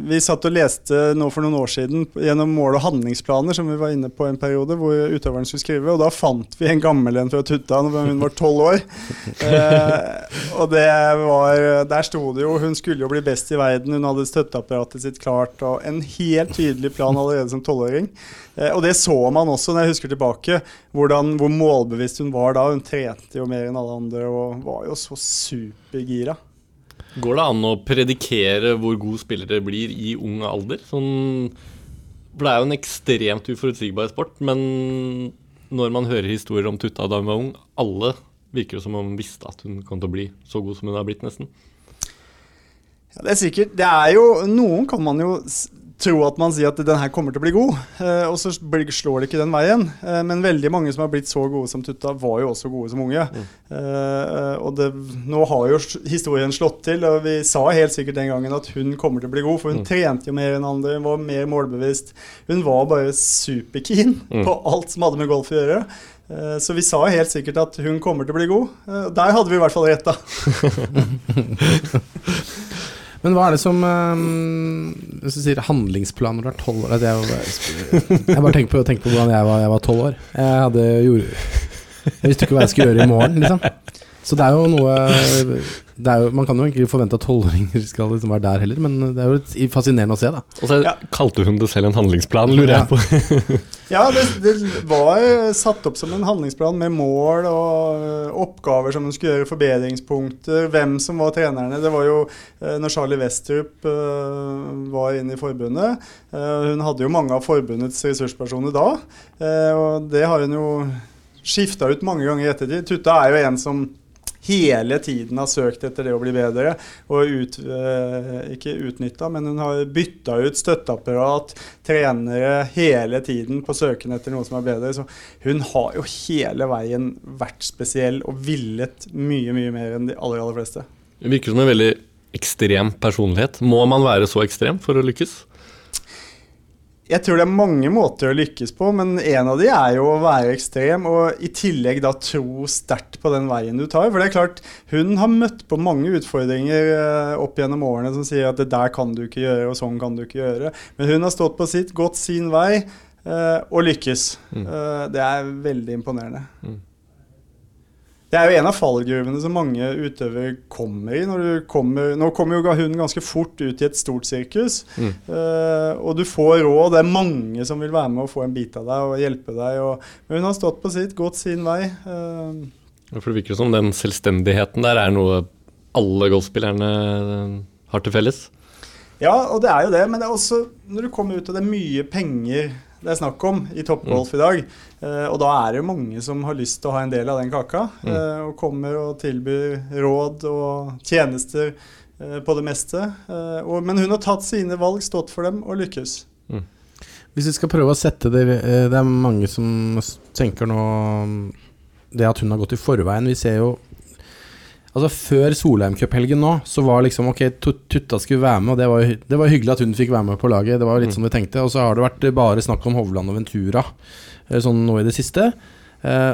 Vi satt og leste nå for noen år siden gjennom mål- og handlingsplaner som vi var inne på en periode, hvor utøveren skulle skrive. Og da fant vi en gammel en fra Tutta da hun var tolv år. og det var Der sto det jo Hun skulle jo bli best i verden. Hun hadde støtteapparatet sitt klart og en helt tydelig plan allerede som tolvåring. Eh, og det så man også når jeg husker tilbake, hvordan, hvor målbevisst hun var da. Hun trente jo mer enn alle andre og var jo så supergira. Går det an å predikere hvor god spillere blir i ung alder? Sånn, for det er jo en ekstremt uforutsigbar sport, men når man hører historier om Tutta da hun var ung, alle virker jo som om hun visste at hun kom til å bli så god som hun har blitt, nesten. Ja, det er sikkert. Det er jo Noen kan man jo tro at man sier at den her kommer til å bli god, eh, og så slår det ikke den veien. Eh, men veldig mange som har blitt så gode som Tutta, var jo også gode som unge. Mm. Eh, og det, nå har jo historien slått til, og vi sa helt sikkert den gangen at hun kommer til å bli god, for hun mm. trente jo mer enn andre, hun var mer målbevisst. Hun var bare superkeen mm. på alt som hadde med golf å gjøre. Så vi sa helt sikkert at hun kommer til å bli god. Der hadde vi i hvert fall rett, da. Men hva er det som um, Hvis du sier handlingsplan når du er tolv år Jeg, jeg bare tenker på, tenker på hvordan jeg var tolv år. Jeg hadde gjorde, Jeg visste ikke hva jeg skulle gjøre i morgen, liksom. Så det er jo noe det er jo, Man kan jo ikke forvente at tolvåringer skal liksom være der heller, men det er jo fascinerende å se, da. Og så ja. kalte hun det selv en handlingsplan, lurer jeg på. ja, det, det, var satt opp som en handlingsplan med mål og øh, oppgaver som hun skulle gjøre, forbedringspunkter, hvem som var trenerne. Det var jo øh, når Charlie Westrup uh, var inne i forbundet. Uh, hun hadde jo mange av forbundets ressurspersoner da, uh, og det har hun jo skifta ut mange ganger i ettertid. Tutta er jo en som hele tiden har søkt etter det å bli bedre. Og ut, eh, ikke utnytta, men hun har bytta ut støtteapparat, trenere hele tiden på søken etter noe som er bedre. Så hun har jo hele veien vært spesiell og villet mye, mye mer enn de aller, aller fleste. Det virker som en veldig ekstrem personlighet. Må man være så ekstrem for å lykkes? Jeg tror det er mange måter å lykkes på, men en av de er jo å være ekstrem, og i tillegg da tro sterkt på den veien du tar. For det er klart, hun har møtt på mange utfordringer eh, opp gjennom årene som sier at det der kan du ikke gjøre, og sånn kan du ikke gjøre. Men hun har stått på sitt, gått sin vei, eh, og lykkes. Mm. Eh, det er veldig imponerende. Mm. Det er jo en av fallgruvene som mange utøvere kommer i. Kommer, nå kommer jo hun ganske fort ut i et stort sirkus, mm. uh, og du får råd. Det er mange som vil være med og få en bit av deg og hjelpe deg. Og, men hun har stått på sitt, gått sin vei. Uh, For det virker som den selvstendigheten der er noe alle golfspillerne har til felles? Ja, og det er jo det. Men det er også når du kommer ut og det er mye penger det er snakk om i toppgolf mm. i dag. Uh, og da er det mange som har lyst til å ha en del av den kaka. Mm. Uh, og kommer og tilbyr råd og tjenester uh, på det meste. Og, men hun har tatt sine valg, stått for dem og lykkes. Mm. Hvis vi skal prøve å sette det Det er mange som tenker nå det at hun har gått i forveien. Vi ser jo Altså Før Solheim Cup-helgen nå, så var liksom ok, Tutta skulle være med, og det var, det var, hyggelig at hun fikk være med på laget. Det var litt mm. som vi tenkte. Og så har det vært bare snakk om Hovland og Ventura eh, sånn nå i det siste. Eh,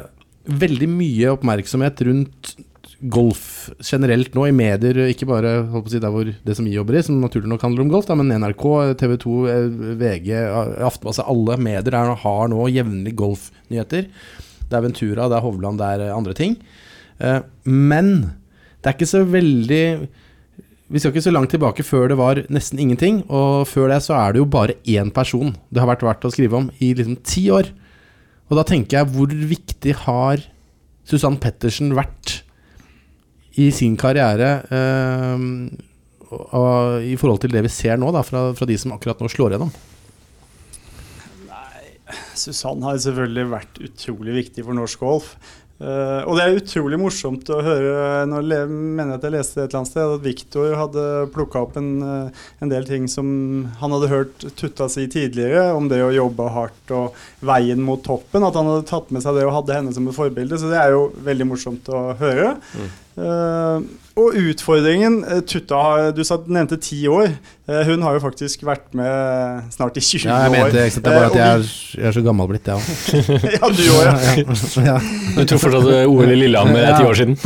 veldig mye oppmerksomhet rundt golf generelt nå i medier, ikke bare si, det som vi jobber i, som naturlig nok handler om golf, da, men NRK, TV 2, eh, VG, Aftenbladet, alle medier er, har nå jevnlig golfnyheter. Det er Ventura, det er Hovland, det er eh, andre ting. Eh, men det er ikke så veldig Vi skal ikke så langt tilbake før det var nesten ingenting. Og før det så er det jo bare én person det har vært verdt å skrive om i liksom ti år. Og da tenker jeg, hvor viktig har Susann Pettersen vært i sin karriere eh, og, i forhold til det vi ser nå, da, fra, fra de som akkurat nå slår gjennom? Susann har selvfølgelig vært utrolig viktig for norsk golf. Uh, og det er utrolig morsomt å høre Nå mener jeg at jeg leste et eller annet sted, at Viktor hadde plukka opp en, uh, en, del ting som han hadde hørt Tutta si tidligere, om det å jobbe hardt og veien mot toppen. At han hadde tatt med seg det og hadde henne som et forbilde. Så det er jo veldig morsomt å høre. Mm. Uh, og utfordringen Tutta Tutta du nevnte ti år. Uh, hun har jo faktisk vært med snart i 20 år. Ja, jeg mente det, det er bare at jeg er, jeg er så gammel blitt, jeg òg. ja, du òg, ja. ja. Du tror fortsatt OL i Lillehammer er ti år siden.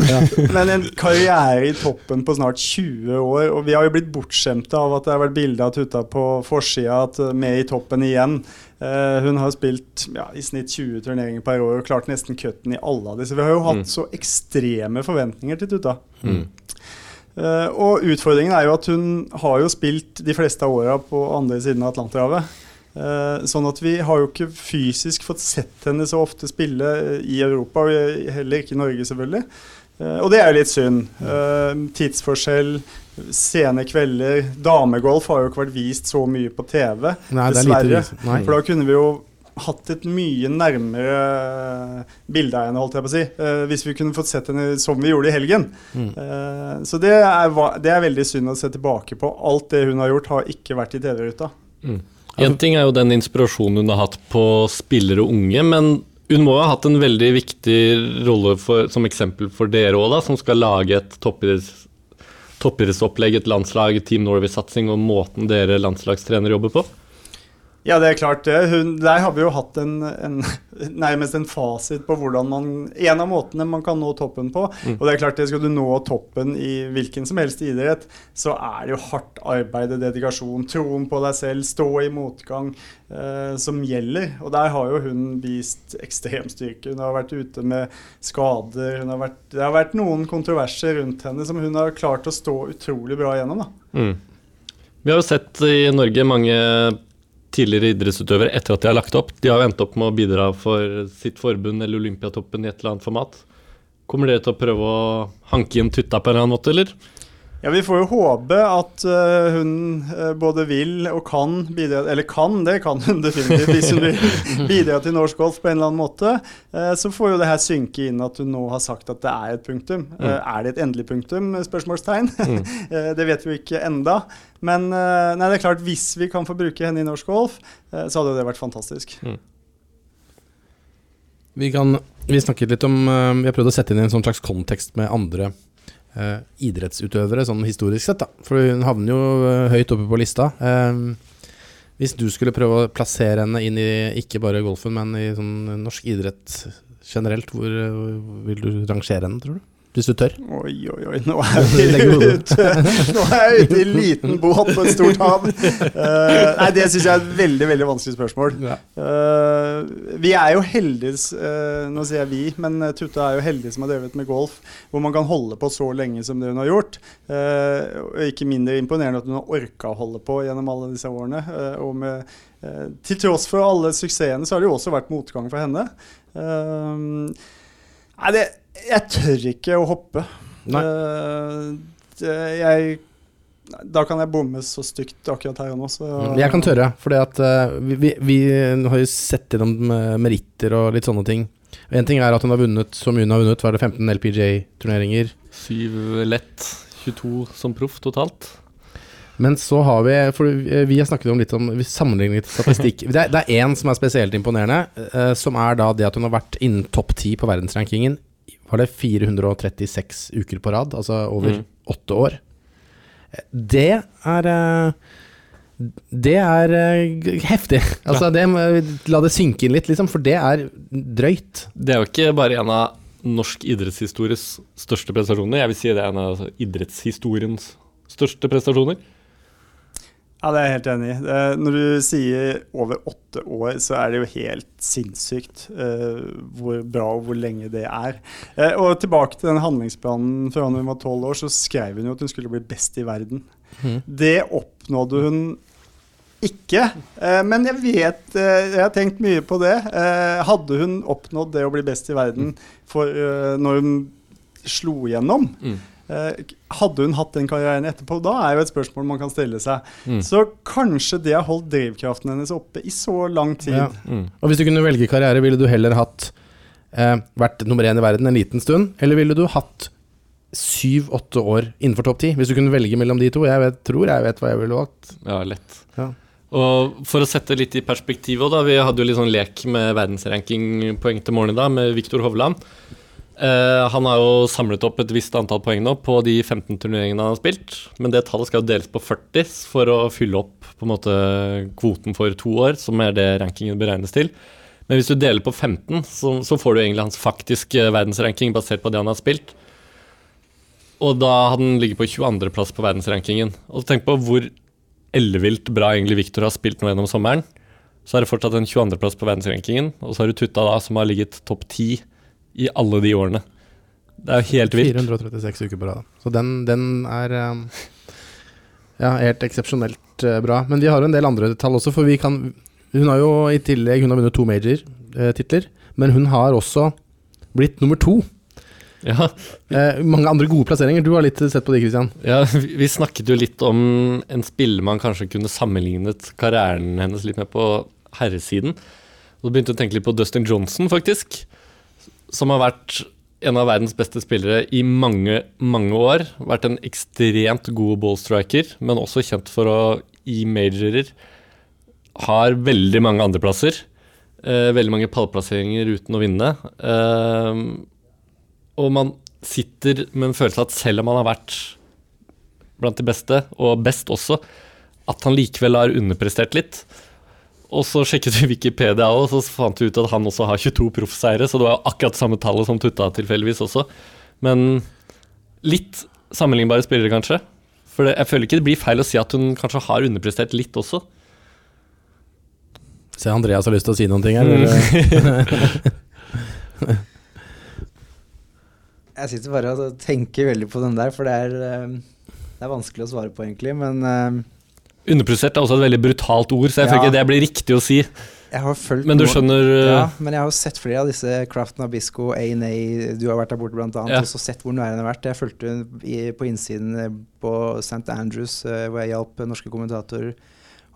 Men en karriere i toppen på snart 20 år, og vi har jo blitt bortskjemte av at det har vært bilde av Tutta på forsida, med i toppen igjen. Uh, hun har spilt ja, i snitt 20 turneringer per år og klart nesten cutten i alle av disse. Vi har jo hatt mm. så ekstreme forventninger til Tuta. Mm. Uh, og utfordringen er jo at hun har jo spilt de fleste av åra på andre siden av Atlanterhavet. Uh, sånn at vi har jo ikke fysisk fått sett henne så ofte spille i Europa, og heller ikke i Norge, selvfølgelig. Og det er jo litt synd. tidsforskjell, sene kvelder. Damegolf har jo ikke vært vist så mye på TV, Nei, dessverre. For da kunne vi jo hatt et mye nærmere bilde av henne, holdt jeg på å si. Hvis vi kunne fått sett henne som vi gjorde i helgen. Mm. Så det er, det er, veldig synd å se tilbake på. Alt det hun har gjort, har ikke vært i TV-ruta. Mm. En ting er jo den inspirasjonen hun har hatt på spillere og unge, men hun må ha hatt en veldig viktig rolle for, som eksempel for dere òg, som skal lage et toppidretts toppidrettsopplegg, et landslag, Team Norway-satsing og måten dere landslagstrenere jobber på? Ja, det er klart det. Hun, der har vi jo hatt en, en, nærmest en fasit på hvordan man En av måtene man kan nå toppen på. Mm. Og det er klart det skal du nå toppen i hvilken som helst idrett, så er det jo hardt arbeid og dedikasjon, troen på deg selv, stå i motgang, eh, som gjelder. Og der har jo hun vist ekstrem styrke. Hun har vært ute med skader. Har vært, det har vært noen kontroverser rundt henne som hun har klart å stå utrolig bra gjennom. da. Mm. Vi har jo sett i Norge mange tidligere idrettsutøvere etter at de har lagt opp. De har endt opp med å bidra for sitt forbund eller Olympiatoppen i et eller annet format. Kommer dere til å prøve å hanke inn Tutta på en eller annen måte, eller? Ja, Vi får jo håpe at uh, hun uh, både vil og kan bidra Eller kan, det kan hun definitivt. Hvis hun vil bidra til norsk golf på en eller annen måte, uh, så får jo det her synke inn at hun nå har sagt at det er et punktum. Mm. Er det et endelig punktum? spørsmålstegn. Mm. det vet vi jo ikke enda. Men nei, det er klart, hvis vi kan få bruke henne i norsk golf, så hadde det vært fantastisk. Mm. Vi, kan, vi snakket litt om Vi har prøvd å sette inn i en sånn slags kontekst med andre uh, idrettsutøvere, sånn historisk sett. da For hun havner jo uh, høyt oppe på lista. Eh, hvis du skulle prøve å plassere henne inn i ikke bare golfen, men i sånn norsk idrett generelt, hvor vil du rangere henne, tror du? Hvis du tør? Oi, oi, oi. Nå er vi ute Nå er jeg ute i liten båt på et stort hav. Uh, nei, det syns jeg er et veldig veldig vanskelig spørsmål. Uh, vi er jo heldige, uh, nå sier jeg vi, men Tutta er jo heldig som har drevet med golf, hvor man kan holde på så lenge som det hun har gjort. og ikke mindre imponerende at hun har orka å holde på gjennom alle disse årene. og med, til tross for alle suksessene, så har det jo også vært motgang for henne. nei, det jeg tør ikke å hoppe. Uh, jeg da kan jeg bomme så stygt akkurat her og nå. Så. Jeg kan tørre, for uh, vi, vi, vi, har jo sett gjennom eh, meritter og litt sånne ting. Én ting er at hun har vunnet så mye hun har vunnet. Var det 15 LPGA-turneringer? 7 lett. 22 som proff totalt. Men så har vi For vi har snakket om litt om Vi sammenligner litt statistikk. det er én som er spesielt imponerende, uh, som er da det at hun har vært innen topp ti på verdensrankingen var det 436 uker på rad, altså over mm. åtte år. Det er eh, Det er eh, heftig. Altså, det, la det synke inn litt, liksom, for det er drøyt. Det er jo ikke bare en av norsk idrettshistories største prestasjoner. Jeg vil si det er en av idrettshistoriens største prestasjoner. Ja, det er jeg helt enig i. Eh, Når du sier over åtte år, så er det jo helt sinnssykt uh, hvor bra og hvor lenge det er. Uh, og tilbake til den handlingsplanen fra hun var tolv år, så skrev hun jo at hun skulle bli best i verden. Mm. Det oppnådde hun ikke. Uh, men jeg vet Jeg har tenkt mye på det. Hadde hun oppnådd det å bli best i verden for, eh, når hun slo igjennom, Mm. Eh, Hadde hun hatt den karrieren etterpå? Da er jo et spørsmål man kan stille seg. Mm. Så kanskje det har holdt drivkraften hennes oppe i så lang tid. Ja. Mm. Og hvis du kunne velge karriere, ville du heller hatt eh, vært nummer én i verden en liten stund, eller ville du hatt syv-åtte år innenfor topp ti? Hvis du kunne velge mellom de to. Jeg vet, tror jeg vet hva jeg ville valgt. Ja, lett. Ja. Og for å sette litt i perspektiv òg, da, Vi hadde jo litt sånn lek med verdensrankingpoeng til morgen i dag med Viktor Hovland. Eh, han har jo samlet opp et visst antall poeng nå på de 15 turneringene han har spilt. Men det tallet skal jo deles på 40 for å fylle opp på en måte kvoten for to år, som er det rankingen beregnes til. Men hvis du deler på 15, så, så får du egentlig hans faktiske verdensranking basert på det han har spilt. Og da hadde han ligget på 22.-plass på verdensrankingen. Og tenk på hvor ellevilt bra egentlig Victor har spilt nå gjennom sommeren. Så er det fortsatt en 22.-plass på verdensrankingen, og så har du Tutta da, som har ligget topp 10 i alle de årene. Det er jo helt vilt. 436 uker på rad. Så den, den er eh, ja, helt eksepsjonelt eh, bra. Men vi har jo en del andre tall også, for vi kan Hun har jo i tillegg Hun har vunnet to major-titler, men hun har også blitt nummer to. Ja, Eh, mange andre gode plasseringer. Du har litt sett på de, Christian. ja, vi vi snakket jo litt om en spiller man kanskje kunne sammenlignet karrieren hennes litt med på herresiden. Og så begynte jeg å tenke litt på Dustin Johnson, faktisk. Som har vært en av verdens beste spillere i mange, mange år. Vært en ekstremt god ballstriker, men også kjent for å i majorer har veldig mange andreplasser. Eh, veldig mange pallplasseringer uten å vinne. Eh, og man sitter med en følelse at selv om han har vært blant de beste, og best også, at han likevel har underprestert litt. Og så sjekket vi Wikipedia og så fant vi ut at han også har 22 proffseire. så det var akkurat samme tallet som Tutta tilfeldigvis også. Men litt sammenlignbare spillere, kanskje. For det, jeg føler ikke det blir feil å si at hun kanskje har underprestert litt også. Se, Andreas har lyst til å si noen ting her. Mm. Jeg sitter bare og tenker veldig på den der, for det er, eh, det er vanskelig å svare på, egentlig. Men eh, er også et veldig brutalt ord, så jeg føler ikke det blir riktig å si. har Men du noen- skjønner uh, Ja, men jeg har jo sett flere av disse Craft Nabisco, A&A Du har vært der borte, blant annet. Ja. Og så sett hvor nære hun har vært. Jeg fulgte hun på innsiden eh, på St. Andrews, eh, hvor jeg hjalp norske kommentatorer.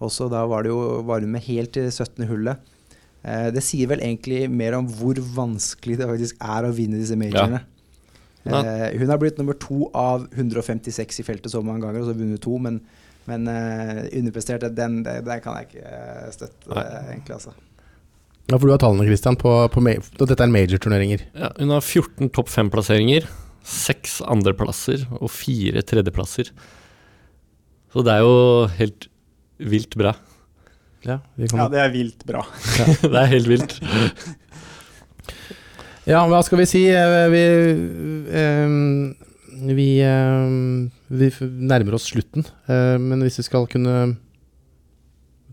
Også da var, det jo, var hun med helt til 17. hullet. Eh, det sier vel egentlig mer om hvor vanskelig det faktisk er å vinne disse majorene. Ja. Eh, hun har blitt nummer to av 156 i feltet så mange ganger, og så vunnet to, men, men uh, underprestert, den, det, det kan jeg ikke eh, støtte, Nei. eh, egentlig. altså. Ja, for du har tallene, Christian, på, på på dette er major-turneringer. Ja, hun har 14 topp fem-plasseringer, seks andreplasser og fire tredjeplasser. Så det er jo helt vilt bra. Ja, vi Ja, det er vilt bra. det er helt vilt. ja, hva skal vi si? Vi, eh, vi, eh, vi nærmer oss slutten, eh, men hvis vi skal kunne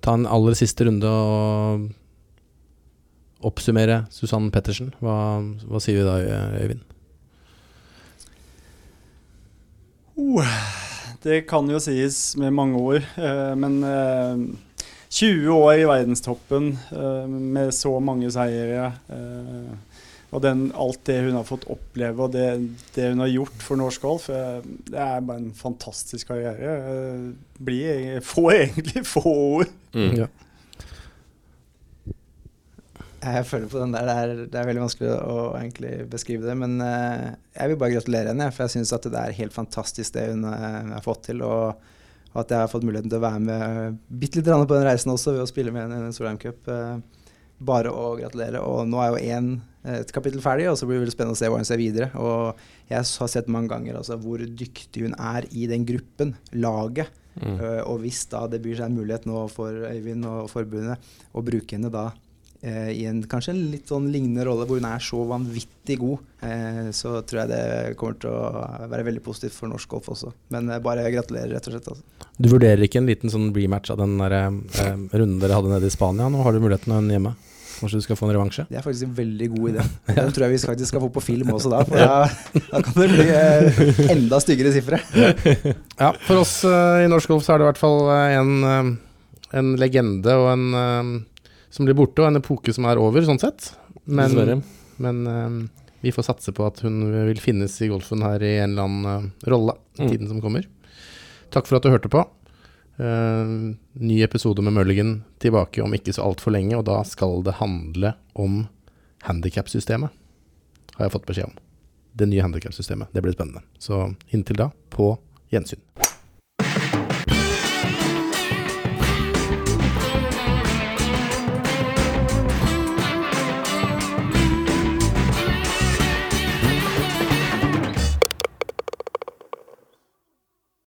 ta en aller siste runde og oppsummere Susann Pettersen, hva, hva sier vi da, Øyvind? Oh, det kan jo sies med mange ord, eh, men eh, 20 år i verdenstoppen med så mange seire og den, alt det hun har fått oppleve og det, det hun har gjort for norsk golf, eh, det er bare en fantastisk karriere. Eh, blir, får egentlig få ord. Mm. Ja. Jeg føler på den der, det er, det er veldig vanskelig å egentlig beskrive det. Men uh, jeg vil bare gratulere henne, for jeg syns at det er helt fantastisk det hun uh, har fått til. Og, og at jeg har fått muligheten til å være med bitte litt på den reisen også, ved å spille med henne i Solheim Cup. Uh, bare å gratulere. Og nå er jo én et kapittel ferdig, og så blir det veldig spennende å se hva hun ser videre. Og jeg har sett mange ganger altså, hvor dyktig hun er i den gruppen, laget. Mm. Uh, og hvis da det byr seg en mulighet nå for Øyvind og forbundet å bruke henne da uh, i en kanskje en litt sånn lignende rolle hvor hun er så vanvittig god, uh, så tror jeg det kommer til å være veldig positivt for norsk golf også. Men eh, bare gratulerer, rett og slett. Altså. Du vurderer ikke en liten sånn rematch av den der, eh, runden dere hadde nede i Spania? Nå har du muligheten hjemme. Kanskje du skal få en revansje? Det er faktisk en veldig god idé. Den tror jeg vi faktisk skal få på film også da, for da, da kan det bli eh, enda styggere sifre. Ja, for oss eh, i norsk golf så er det i hvert fall eh, en, eh, en legende og en eh, som blir borte, og en epoke som er over, sånn sett. Men, Dessverre. men eh, vi får satse på at hun vil finnes i golfen her i en eller annen eh, rolle i Mm. tiden som kommer. Takk for at du hørte på. Eh, ny episode med Mulligan tilbake om ikke så altfor lenge, og da skal det handle om handikapsystemet, har jeg fått beskjed om. Det nye handikapsystemet. Det blir spennende. Så inntil da, på gjensyn.